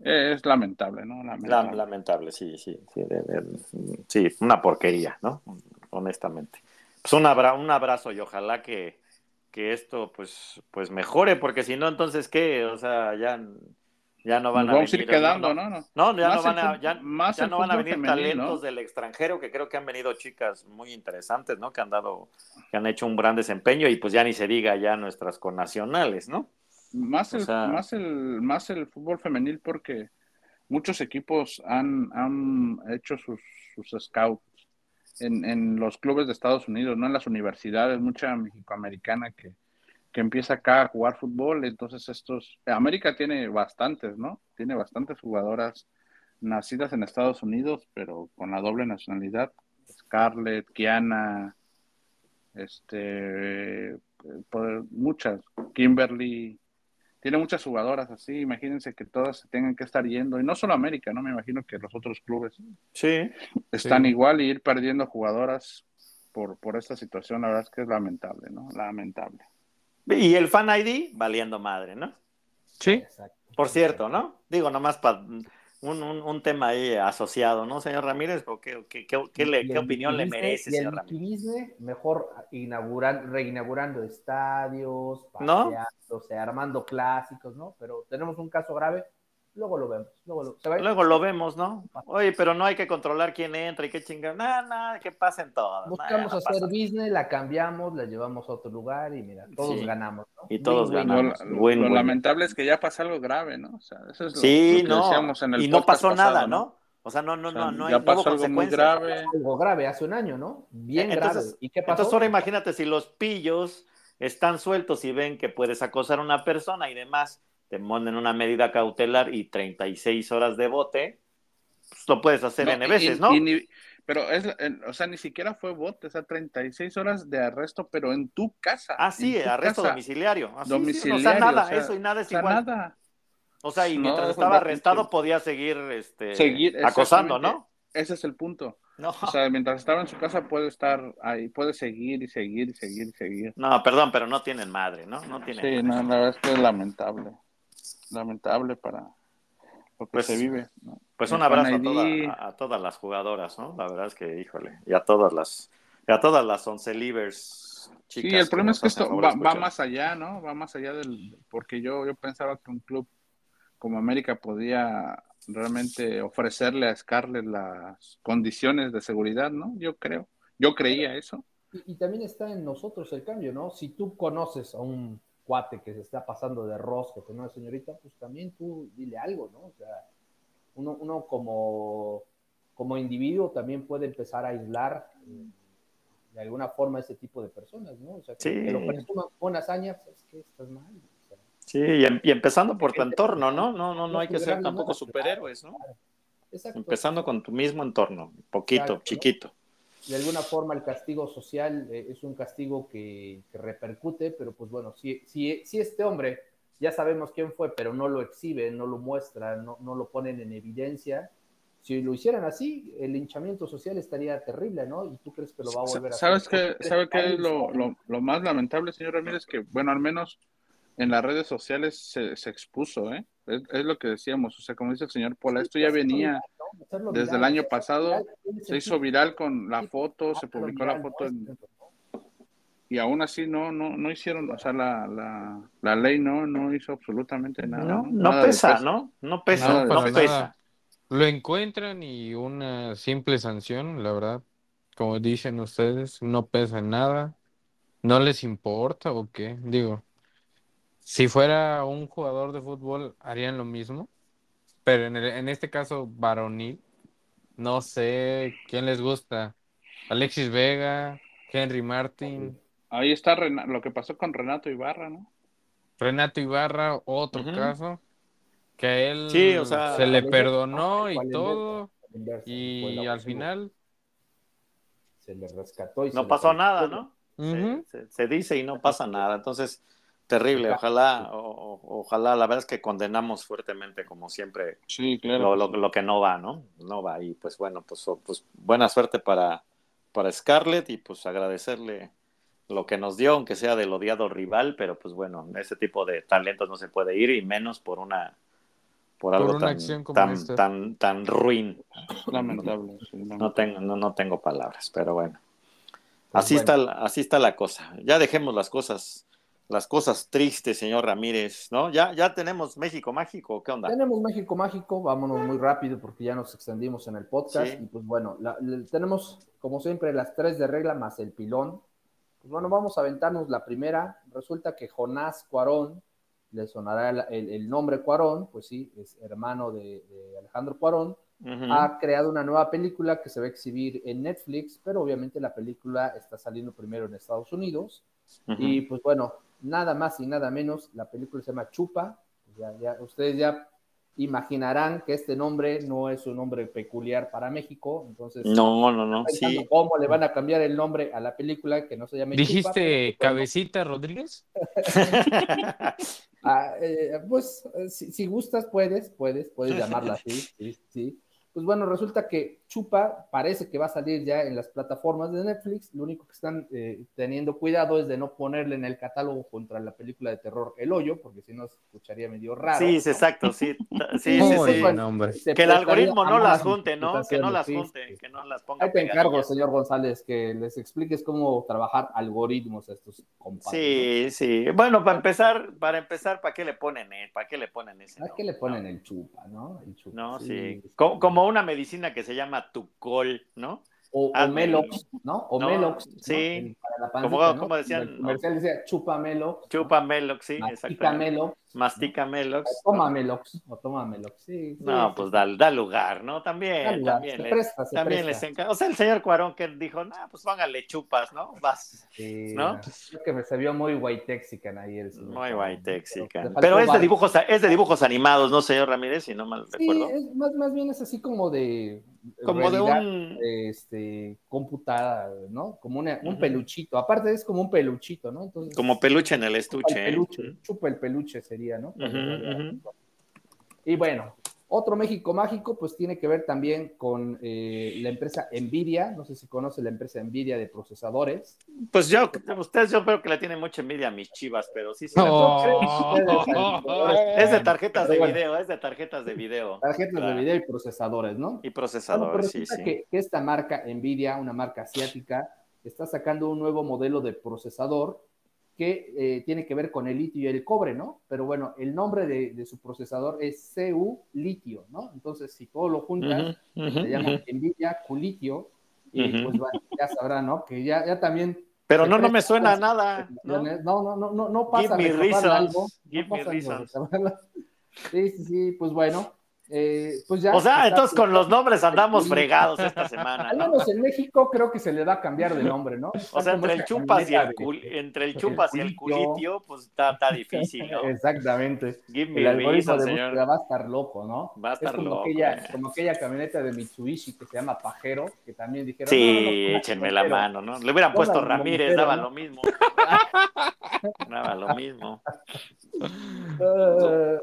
Es lamentable, ¿no? Lamentable, lamentable sí, sí, sí, sí, una porquería, ¿no? Honestamente. Pues un, un abrazo y ojalá que, que esto pues, pues mejore, porque si no, entonces, ¿qué? O sea, ya ya no van a vamos venir, ir quedando, ¿no? No, no, ya no van a, ya, no van a venir talentos del extranjero, que creo que han venido chicas muy interesantes, ¿no? Que han dado, que han hecho un gran desempeño y pues ya ni se diga ya nuestras connacionales, ¿no? Más el, más el, más el fútbol femenil porque muchos equipos han, han hecho sus, sus scouts en, en los clubes de Estados Unidos, no en las universidades, mucha mexicoamericana que que empieza acá a jugar fútbol, entonces estos, América tiene bastantes, ¿no? Tiene bastantes jugadoras nacidas en Estados Unidos, pero con la doble nacionalidad, Scarlett, Kiana, este, muchas, Kimberly, tiene muchas jugadoras así, imagínense que todas se tengan que estar yendo, y no solo América, ¿no? Me imagino que los otros clubes sí, están igual y ir perdiendo jugadoras por, por esta situación, la verdad es que es lamentable, ¿no? Lamentable. Y el fan ID valiendo madre, ¿no? Sí. Por cierto, ¿no? Digo, nomás para un, un, tema ahí asociado, ¿no, señor Ramírez? ¿Qué, qué, qué, qué opinión le merece, señor Ramírez? mejor inaugurando, reinaugurando estadios, paseándose, armando clásicos, ¿no? Pero tenemos un caso grave luego lo vemos. Luego, lo vemos, ¿no? Oye, pero no hay que controlar quién entra y qué chingar. Nada, nada, que pasen todas. Buscamos hacer business, la cambiamos, la llevamos a otro lugar y mira, todos ganamos, ¿no? Y todos ganamos. Lo, lamentable es que ya pasa algo grave, ¿no? O sea, eso es lo, sí, no. En el y no pasó nada, ¿no? O sea, no, no, no, no, ya hay, pasó algo muy grave. Algo grave hace un año, ¿no? Bien grave. ¿Y qué pasó? Entonces ahora imagínate si los pillos están sueltos y ven que puedes acosar a una persona y demás te ponen una medida cautelar y 36 horas de bote, pues lo puedes hacer en veces, ¿no? pero es, o sea, ni siquiera fue bote, o sea, 36 horas de arresto, pero en tu casa. Ah, sí, arresto domiciliario. domiciliario. o sea, nada, eso y nada es igual. Nada. O sea, y mientras estaba arrestado podía seguir, este, seguir acosando, ¿no? Ese es el punto. O sea, mientras estaba en su casa puede estar ahí, puede seguir y seguir y seguir y seguir. No, perdón, pero no tienen madre, ¿no? No tienen sí, no, la verdad es que es lamentable lamentable para lo que pues, se vive. Pues un abrazo a, todas las jugadoras, ¿no? La verdad es que, híjole, y a todas las, a todas las once livers chicas. Sí, el problema es que esto va, más allá, ¿no? Va más allá del, porque yo, yo pensaba que un club como América podía realmente ofrecerle a Scarlett las condiciones de seguridad, ¿no? Yo creo, yo creía eso. y también está en nosotros el cambio, ¿no? Si tú conoces a un cuate que se está pasando de rosca con una señorita, pues también tú dile algo, ¿no? O sea, uno, uno como, como individuo también puede empezar a aislar eh, de alguna forma ese tipo de personas, ¿no? O sea, que, sí. que lo presuman con hazaña, pues es que estás mal. sí, em, y, empezando por tu entorno, ¿no? No, no, no hay que ser tampoco superhéroes, ¿no? Exacto. Empezando con tu mismo entorno, poquito, chiquito de alguna forma el castigo social eh, es un castigo que, repercute, pero pues bueno, si, si, si, este hombre ya sabemos quién fue, pero no lo exhibe, no lo muestra, no, no lo ponen en evidencia, si lo hicieran así, el linchamiento social estaría terrible, ¿no? ¿Y tú crees que lo va a volver a ¿Sabes hacer? Qué, ¿Sabe qué es lo, lo, lo, más lamentable, señor Ramírez? Que, bueno, al menos en las redes sociales se, se expuso, ¿eh? Es, es, lo que decíamos, o sea, como dice el señor Pola, esto ya venía desde el año pasado se hizo viral con la foto, se publicó la foto y aún así no, no, no hicieron, o sea, la, la, la ley no, no hizo absolutamente nada. No, no, pesa, ¿no? No pesa, no pesa. Lo encuentran y una simple sanción, la verdad, como dicen ustedes, no pesa nada. ¿No les importa o qué? Digo, si fuera un jugador de fútbol, ¿harían lo mismo? Pero en, en este caso, varonil, no sé quién les gusta. Alexis Vega, Henry Martin. Ahí está lo que pasó con Renato Ibarra, ¿no? Renato Ibarra, otro caso, que a él se le perdonó y todo, y al final se le rescató y no pasó nada, ¿no? se, dice y no pasa nada. Entonces, Terrible, ojalá, ojalá, la verdad es que condenamos fuertemente, como siempre, sí, claro. lo, que no va, ¿no? No va, y pues bueno, pues, pues buena suerte para, para Scarlett y pues agradecerle lo que nos dio, aunque sea del odiado rival, pero pues bueno, ese tipo de talentos no se puede ir y menos por una por algo tan, tan, tan, tan, ruin. Lamentable. No, tengo, no, no tengo palabras, pero bueno. Pues así, Está, así está la cosa. Ya dejemos las cosas las cosas tristes, señor Ramírez, ¿no? Ya, ya tenemos México Mágico, ¿qué onda? Tenemos México Mágico, vámonos muy rápido porque ya nos extendimos en el podcast y pues bueno, tenemos como siempre las tres de regla más el pilón. Pues bueno, vamos a aventarnos la primera. Resulta que Jonás Cuarón, le sonará el, nombre Cuarón, pues sí, es hermano de, Alejandro Cuarón, ha creado una nueva película que se va a exhibir en Netflix, pero obviamente la película está saliendo primero en Estados Unidos. Y pues bueno, nada más y nada menos, la película se llama Chupa. Ya, ustedes ya imaginarán que este nombre no es un nombre peculiar para México, entonces no, no, no, sí. ¿Cómo le van a cambiar el nombre a la película que no se llame ¿Dijiste Cabecita Rodríguez? Ah, eh, pues si, si, gustas puedes, puedes, puedes llamarla así, sí, sí. Pues bueno, resulta que Chupa parece que va a salir ya en las plataformas de Netflix. Lo único que están eh, teniendo cuidado es de no ponerle en el catálogo contra la película de terror El Hoyo, porque si no se escucharía medio raro. Sí, exacto, sí. Sí, sí, sí. que el algoritmo no las junte, ¿no? Que no las junte, que no las ponga. Ahí te encargo, señor González, que les expliques cómo trabajar algoritmos a estos compadres. Sí, sí. Bueno, para empezar, para empezar, ¿para qué le ponen, eh? ¿Para qué le ponen ese? ¿Para qué le ponen el chupa, no? El chupa, no, sí. como una medicina que se llama Tucol, ¿no? O, Melox, ¿no? O Melox. Sí. como, decían. El comercial decía chupa Melox. Chupa Melox, sí, exacto. Melox. Mastica Melox. toma Melox, o toma Melox, sí. no, pues da, da, lugar, ¿no? También, también, se presta, también les encanta. O sea, el señor Cuarón que dijo, no, pues póngale chupas, ¿no? Vas, sí, ¿no? Creo que me se vio muy white texican ahí el señor. Muy white texican. Pero, es de, dibujos, es de dibujos animados, ¿no, señor Ramírez? Si no mal sí, recuerdo. Es, más, más bien es así como de como de un este computada, ¿no? Como un peluchito. Aparte es como un peluchito, ¿no? Entonces, como peluche en el estuche. ¿eh? chupa el peluche sería y bueno, otro México mágico, pues tiene que ver también con eh, la empresa Nvidia. No sé si conoce la empresa Nvidia de procesadores. Pues yo, ustedes yo creo que le tienen mucha envidia a mis chivas, pero sí, sí. es de tarjetas de video, es de tarjetas de video. Tarjetas de video y procesadores, ¿no? Y procesadores, sí, sí. Que, que esta marca Nvidia, una marca asiática, está sacando un nuevo modelo de procesador que eh, tiene que ver con el litio y el cobre, ¿no? Pero bueno, el nombre de, su procesador es CU litio, ¿no? Entonces, si todo lo juntas, se llama Nvidia Q-litio, y pues bueno, ya sabrán, ¿no? Que ya, ya también... Pero no, no me suena nada. ¿no? no, no, no, no, pasa. Give me reasons. Give me reasons. Sí, sí, sí, pues bueno, eh, pues ya o sea, entonces con los nombres andamos fregados esta semana. Al menos en México creo que se le va a cambiar de nombre, ¿no? o sea, entre el, chupas y el, entre el chupas y el culitio, pues está, está difícil, ¿no? Exactamente. Give me el algoritmo de señor. va a estar loco, ¿no? Va a estar como loco. Aquella, eh. Como aquella camioneta de Mitsubishi que se llama Pajero, que también dijeron. Sí, échenme la mano, ¿no? Le hubieran puesto Ramírez, daba lo mismo. Daba lo mismo. Uh,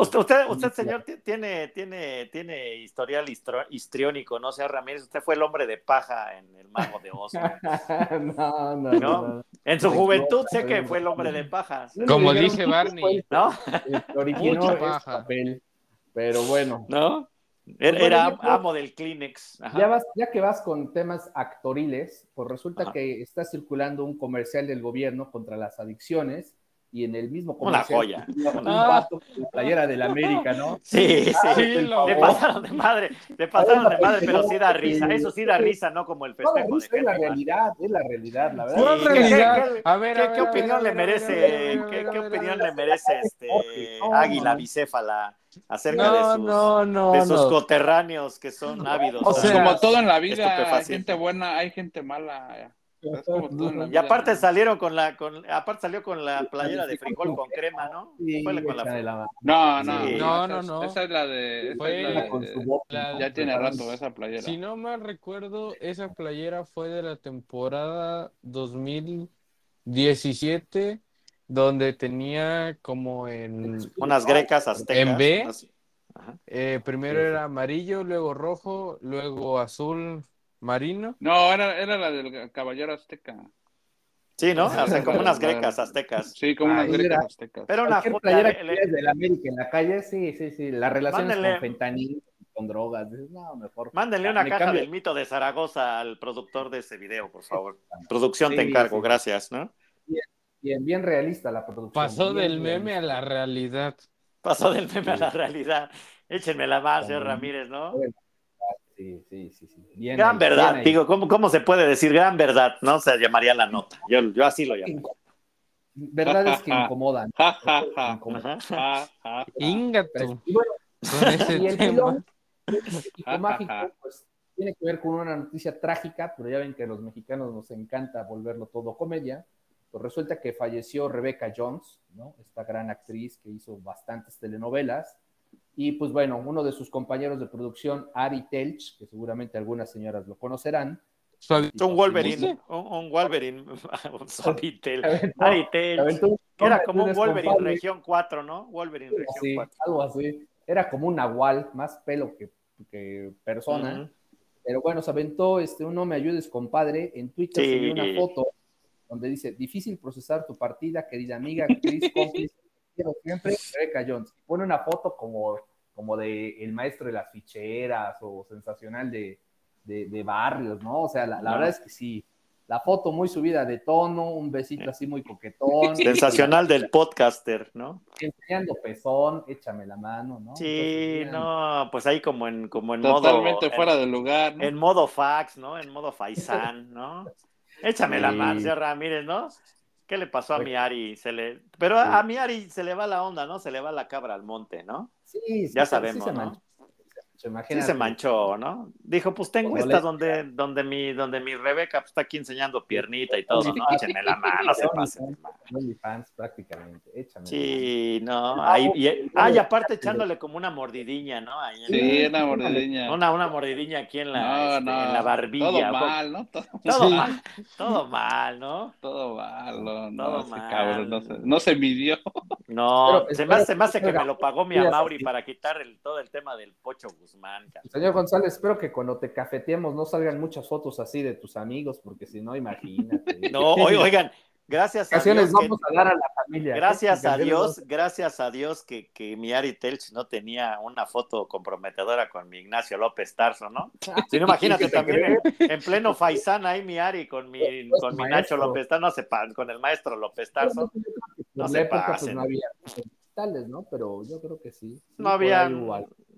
usted, usted, señor, tiene, tiene, tiene historial histriónico, ¿no? sea, Ramírez, usted fue el hombre de paja en el Mago de Oz. no, no, no, En su juventud sé que fue el hombre de paja. Como dije Barney, ¿no? Mucha paja. pero bueno. ¿No? Era, amo del Kleenex. Ya, vas, ya que vas con temas actoriles, pues resulta que está circulando un comercial del gobierno contra las adicciones y en el mismo comercial. Una joya. Un vato con playera del América, ¿no? Sí, sí. Ah, le pasaron de madre, le pasaron de madre, pero sí da risa. Eso sí da risa, ¿no? Como el festejo. No, es la realidad, es la realidad, la verdad. Sí. realidad. ¿Qué, a ver, ¿qué, opinión le merece, qué, qué opinión le merece este Águila Bicéfala? acerca de, sus, no, no, de sus coterráneos que son ávidos. O sea, como todo en la vida, hay gente buena, hay gente mala. Y aparte salieron con la, con, aparte salió con la playera de frijol con crema, ¿no? No, no, no, no, Esa es la de, ya tiene rato esa playera. Si no mal recuerdo, esa playera fue de la temporada 2017 donde tenía como en unas grecas aztecas. En B, eh, primero era amarillo, luego rojo, luego azul, Marino. No, era, era la del Caballero Azteca. Sí, ¿no? O sea, como unas grecas aztecas. Sí, como unas grecas aztecas. Pero una playera que de la América en la calle, sí, sí, sí. La relación con fentanil, con drogas, no, mejor. Mándenle una caja del mito de Zaragoza al productor de ese video, por favor. Producción te encargo, gracias, ¿no? Bien, bien, realista la producción. Pasó del meme a la realidad. Pasó del meme a la realidad. Échenme la más, señor Ramírez, ¿no? Sí, sí, sí. sí. gran verdad, digo, ¿cómo, ¿cómo se puede decir gran verdad? ¿No? Se llamaría la nota. Yo, yo así lo llamo. Verdades que incomodan. Ingato. Y bueno, y el pilón mágico, pues tiene que ver con una noticia trágica, pero ya ven que a los mexicanos nos encanta volverlo todo comedia. Pues resulta que falleció Rebecca Jones, ¿no? Esta gran actriz que hizo bastantes telenovelas y pues bueno, uno de sus compañeros de producción, Ari Telch, que seguramente algunas señoras lo conocerán. Un Wolverine, un, Wolverine, Ari Telch, era como un Wolverine región 4, ¿no? Wolverine región 4. Algo así, era como un nahual, más pelo que, que persona. Pero bueno, se aventó este, un no me ayudes, compadre. En Twitter se vio una foto donde dice, difícil procesar tu partida, querida amiga, actriz, cómplice siempre Rebecca Jones. Pone una foto como, como de el maestro de las ficheras o sensacional de, de, barrios, ¿no? O sea, la, verdad es que sí. La foto muy subida de tono, un besito así muy coquetón. Sensacional del podcaster, ¿no? Enseñando pezón, échame la mano, ¿no? Sí, no, pues ahí como en, como en Totalmente fuera de lugar, En modo fax, ¿no? En modo faisán, ¿no? Échame la mano, señor Ramírez, ¿no? ¿Qué le pasó a mi Ari? Se le... Pero a, mi Ari se le va la onda, ¿no? Se le va la cabra al monte, ¿no? Sí, ya sabemos, ¿no? Sí se manchó, ¿no? Dijo, pues tengo esta donde, donde mi, donde mi Rebeca pues, está aquí enseñando piernita y todo, ¿no? Échenme la mano, se pasen. fans prácticamente, échame. Sí, no, ahí, y, ah, y aparte echándole como una mordidiña, ¿no? Ahí sí, una mordidiña. Una, una mordidiña aquí en la, este, en la barbilla. Todo mal, ¿no? Todo, mal, todo mal, ¿no? Todo mal, no, no, mal. Cabrón, no, se, no se midió. No, se, me hace, me hace que me lo pagó mi Amauri para quitar el, todo el tema del Pocho Guzmán. Señor González, espero que cuando te cafeteemos no salgan muchas fotos así de tus amigos, porque si no, imagínate. No, oigan, Gracias a Dios. vamos a dar a la familia. Gracias a Dios, gracias a Dios que, que mi Ari Telch no tenía una foto comprometedora con mi Ignacio López Tarso, ¿no? Si no, imagínate también en, pleno Faisán ahí mi Ari con mi, con mi Nacho López Tarso, no se con el maestro López Tarso. No se pues, pasen. no había tales, ¿no? Pero yo creo que sí. no había,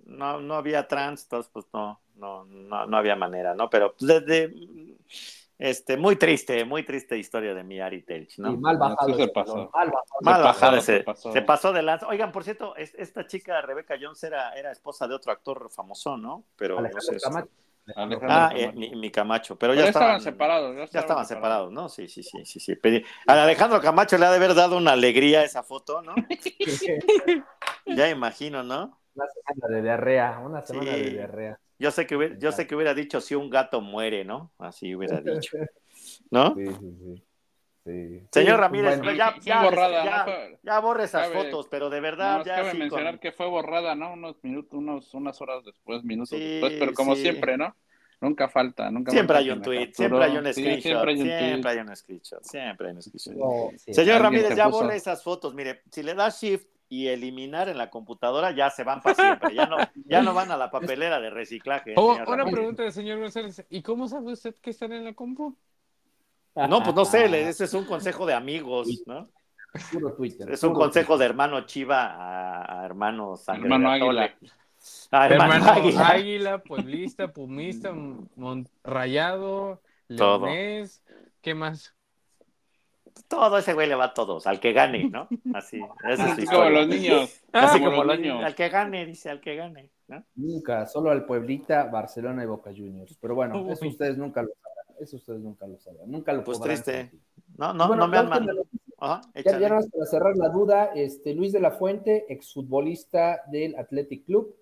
no, no había trans, entonces pues no, no, no, no había manera, ¿no? Pero desde este, muy triste, muy triste historia de mi Ari Telch, ¿no? mal bajado. se pasó. Mal bajado. se, pasó. de lanza. Oigan, por cierto, esta chica, Rebeca Jones, era, era esposa de otro actor famoso, ¿no? Pero no sé. Camacho. Ah, eh, mi, Camacho, pero, ya, estaban, separados. Ya estaban, separados, ¿no? Sí, sí, sí, sí, sí. A Alejandro Camacho le ha de haber dado una alegría esa foto, ¿no? ya imagino, ¿no? Una semana de diarrea, una semana de diarrea. Yo sé que hubiera, yo sé que hubiera dicho si un gato muere, ¿no? Así hubiera dicho. ¿No? Sí, sí, sí. Señor Ramírez, ya, ya, borrada, ya, borre esas fotos, pero de verdad ya. Cabe mencionar que fue borrada, ¿no? Unos minutos, unos, unas horas después, minutos después, pero como siempre, ¿no? Nunca falta, nunca Siempre hay un tweet, siempre hay un screenshot, siempre hay un, siempre hay un screenshot, siempre hay un screenshot. Señor Ramírez, ya borre esas fotos, mire, si le das shift y eliminar en la computadora, ya se van para siempre, ya no, ya no van a la papelera de reciclaje. Oh, una pregunta del señor González, ¿y cómo sabe usted que están en la compu? No, pues no sé, ese es un consejo de amigos, ¿no? es un consejo de hermano Chiva a, hermano Sangre hermano Águila. hermano, Águila. Pueblista, Pumista, Rayado, Leonés, ¿qué más? Todo ese güey le va a todos, al que gane, ¿no? Así, así como los niños. Así como, los niños. Al que gane, dice, al que gane, ¿no? Nunca, solo al Pueblita, Barcelona y Boca Juniors. Pero bueno, eso ustedes nunca lo sabrán. Eso ustedes nunca lo sabrán. Nunca lo Pues triste. No, no, no me han mandado. ya, ya para cerrar la duda, este, Luis de la Fuente, exfutbolista del Athletic Club,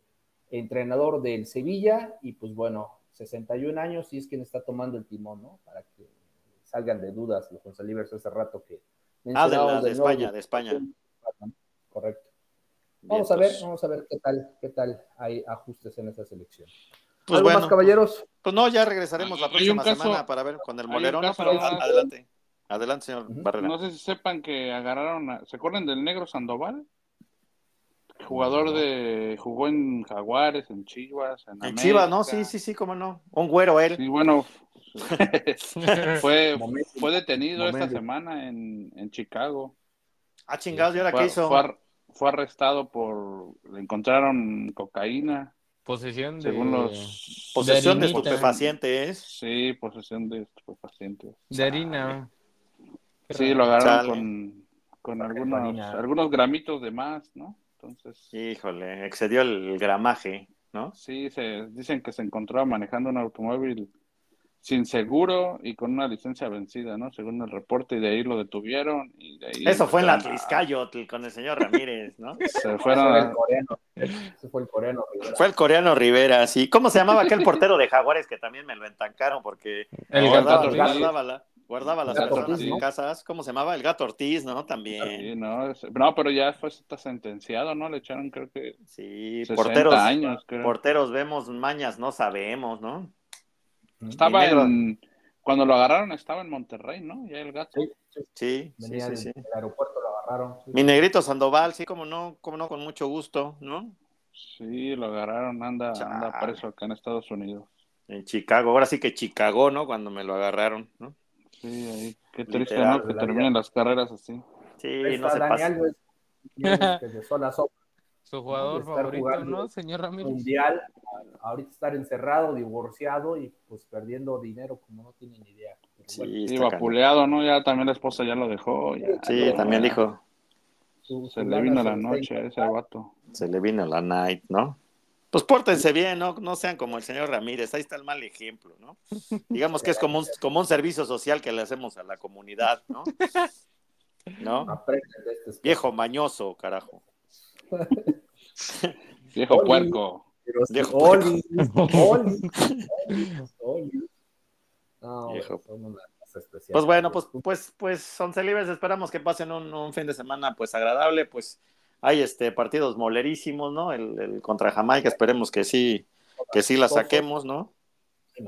entrenador del Sevilla, y pues bueno, 61 años y es quien está tomando el timón, ¿no? Para que salgan de dudas los González hace rato que Ah, de, España, de España. Correcto. Vamos a ver, pues. vamos a ver qué tal, qué tal hay ajustes en esa selección. Pues bueno, caballeros? Pues no, ya regresaremos la próxima semana para ver con el molero. No, pero adelante. Adelante, señor Barrera. No sé si sepan que agarraron, ¿se acuerdan del negro Sandoval? Jugador de, jugó en Jaguares, en Chivas, en, en Chivas, ¿no? Sí, sí, sí, cómo no. Un güero él. Sí, bueno, fue, fue detenido esta semana en, en Chicago. Ah, chingados, ¿y ahora qué hizo? Fue, arrestado por, le encontraron cocaína. Posesión de... Según los... Posesión de, estupefacientes. Sí, posesión de estupefacientes. De harina. Sí, lo agarraron con, con algunos, algunos gramitos de más, ¿no? Entonces... Híjole, excedió el gramaje, ¿no? Sí, se, dicen que se encontraba manejando un automóvil sin seguro y con una licencia vencida, ¿no? Según el reporte, y de ahí lo detuvieron. Y de ahí Eso fue en la Tliscayotl con el señor Ramírez, ¿no? Se fueron el coreano. Ese fue el coreano Rivera. Fue el coreano Rivera, sí. ¿Cómo se llamaba aquel portero de Jaguares que también me lo entancaron porque el guardaba, guardaba, la, guardaba las personas en casas? ¿Cómo se llamaba? El gato Ortiz, ¿no? También. Sí, no, no, pero ya fue está sentenciado, ¿no? Le echaron creo que sí, porteros, años. Porteros vemos mañas, no sabemos, ¿no? Estaba en. Cuando lo agarraron estaba en Monterrey, ¿no? Ya el gato. Sí, sí, sí, sí, El aeropuerto lo agarraron. Mi negrito Sandoval, sí, como no, como no, con mucho gusto, ¿no? Sí, lo agarraron, anda, anda preso acá en Estados Unidos. En Chicago, ahora sí que Chicago, ¿no? Cuando me lo agarraron, ¿no? Sí, ahí, qué triste, ¿no? Que terminen las carreras así. Sí, no se pasa. Su jugador favorito, ¿no, señor Ramírez? Mundial, ahorita estar encerrado, divorciado y pues perdiendo dinero como no tiene ni idea. Sí, sí vapuleado, ¿no? Ya también la esposa ya lo dejó. sí, también dijo. Se le vino la noche a ese vato. Se le vino la night, ¿no? Pues pórtense bien, ¿no? No sean como el señor Ramírez, ahí está el mal ejemplo, ¿no? Digamos que es como un, como un servicio social que le hacemos a la comunidad, ¿no? ¿No? Este Viejo mañoso, carajo. Viejo puerco. Viejo Oli, pues bueno, pues, pues, pues, son celibes, esperamos que pasen un, fin de semana pues agradable, pues hay este partidos molerísimos, ¿no? El, contra Jamaica, esperemos que sí, que sí la saquemos, ¿no?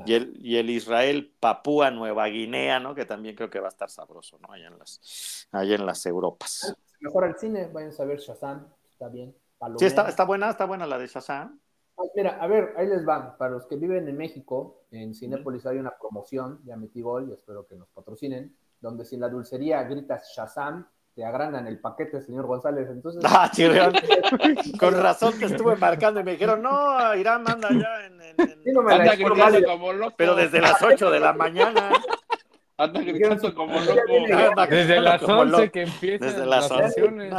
Y el, y el Israel Papúa Nueva Guinea, ¿no? Que también creo que va a estar sabroso, ¿no? Allá en las, allá en las Europas. Mejor al cine, vayan a ver Shazam está bien. Sí, está, está, buena, está buena la de Shazam. Ah, mira, a ver, ahí les va. Para los que viven en México, en Cinépolis hay una promoción, ya metí gol y espero que nos patrocinen, donde si en la dulcería gritas Shazam, te agrandan el paquete, señor González. Entonces, ah, con razón te estuve marcando y me dijeron, no, Irán manda ya en. en, Sí, no me la como loco. Pero desde las 8 de la mañana. Anda gritando como loco. Desde las 11 que empiezan Desde las 11.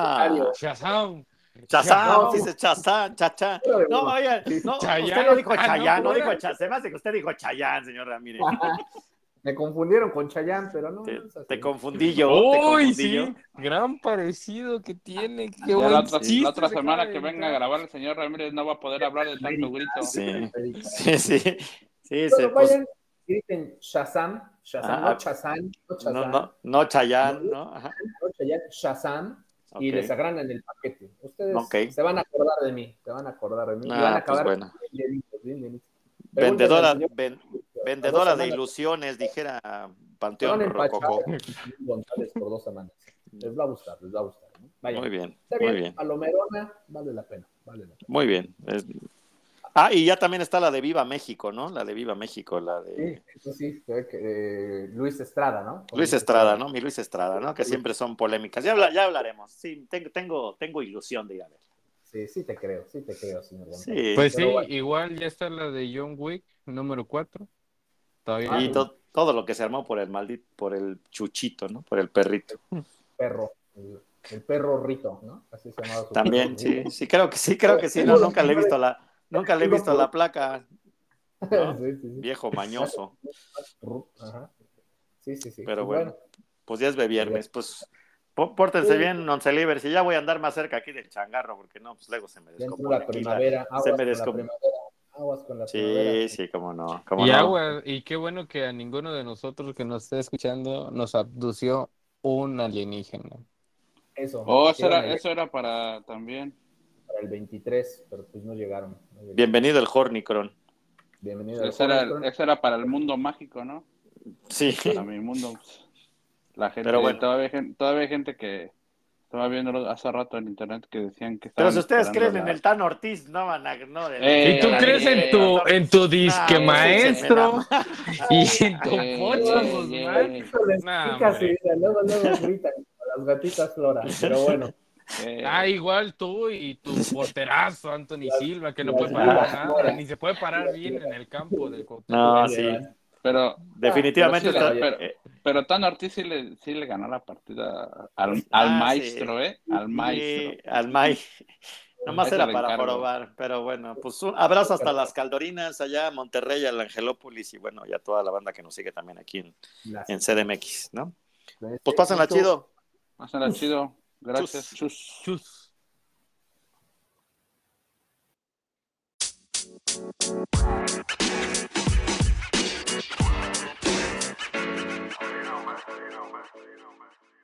Shazam. Chazán, dice Chazán, Chachán. No, oye, no, usted no dijo Chayán, no, dijo Chazán. Se me hace que usted dijo Chayán, señor Ramírez. Me confundieron con Chayán, pero no. Te, te confundí yo. Uy, sí. Gran parecido que tiene. Qué buen la, otra, la otra semana que venga a grabar el señor Ramírez no va a poder hablar de tanto grito. Sí, sí, sí. sí se, pues... griten Shazam, Shazam, no Chazán, no Chazán. No, no, no Chayán, ¿no? Ajá. No Chayán, Shazam y les agrandan el paquete. Ustedes se van a acordar de mí, se van a acordar de mí. Ah, van a pues acabar bien Vendedora, vendedora de ilusiones, dijera Panteón Rococó. González por dos semanas. Les va a gustar, les va a gustar. Muy bien, muy bien. A lo Merona vale la pena. Vale la pena. Muy bien. Ah, y ya también está la de Viva México, ¿no? La de Viva México, la de... Sí, eso sí, eh, Luis Estrada, ¿no? Luis Estrada, ¿no? Mi Luis Estrada, ¿no? Que siempre son polémicas. Ya, ya hablaremos. Sí, tengo, tengo, tengo ilusión de ir a ver. Sí, sí te creo, sí te creo, señor. Sí. Pues sí, igual ya está la de John Wick, número 4. Todavía y todo lo que se armó por el maldito, por el chuchito, ¿no? Por el perrito. Perro, el, perro rito, ¿no? Así se llamaba su También, sí, sí, creo que sí, creo que sí. No, nunca le he visto la Nunca le he visto la placa. Viejo mañoso. Sí, sí, sí. Pero bueno, pues ya es de viernes. Pues pórtense bien, once libres. Y ya voy a andar más cerca aquí del changarro, porque no, pues luego se me descompone. La primavera, se me descompone. Aguas con la sí, sí, cómo no. y agua, y qué bueno que a ninguno de nosotros que nos esté escuchando nos abdució un alienígena. Eso. Oh, eso era, eso era para también para el 23, pero pues no llegaron. Bienvenido el Hornicron. Bienvenido eso, era, eso era para el mundo mágico, ¿no? Sí. Para mi mundo. La gente, Pero bueno. todavía, todavía hay gente que estaba viendo hace rato en internet que decían que Pero si ustedes creen en el Tan Ortiz, no van a. No, eh, ¿Y tú crees en tu, en tu disque maestro? y en tu pocho, Luego, luego gritan las gatitas Flora. Pero bueno. Eh, ah, igual tú y tu porterazo, Anthony Silva, que no puede parar nada, ni se puede parar bien en el campo del No, sí. Pero definitivamente pero, Tan Ortiz sí le, sí le ganó la partida al, ah, maestro, ¿eh? Al maestro. al maestro. Nomás era para probar, pero bueno, pues un abrazo hasta las Caldorinas, allá Monterrey, al Angelópolis y bueno, ya toda la banda que nos sigue también aquí en, en CDMX, ¿no? Pues pásenla chido. Pásenla chido. Gracias. Chus. Chus. you You know, man.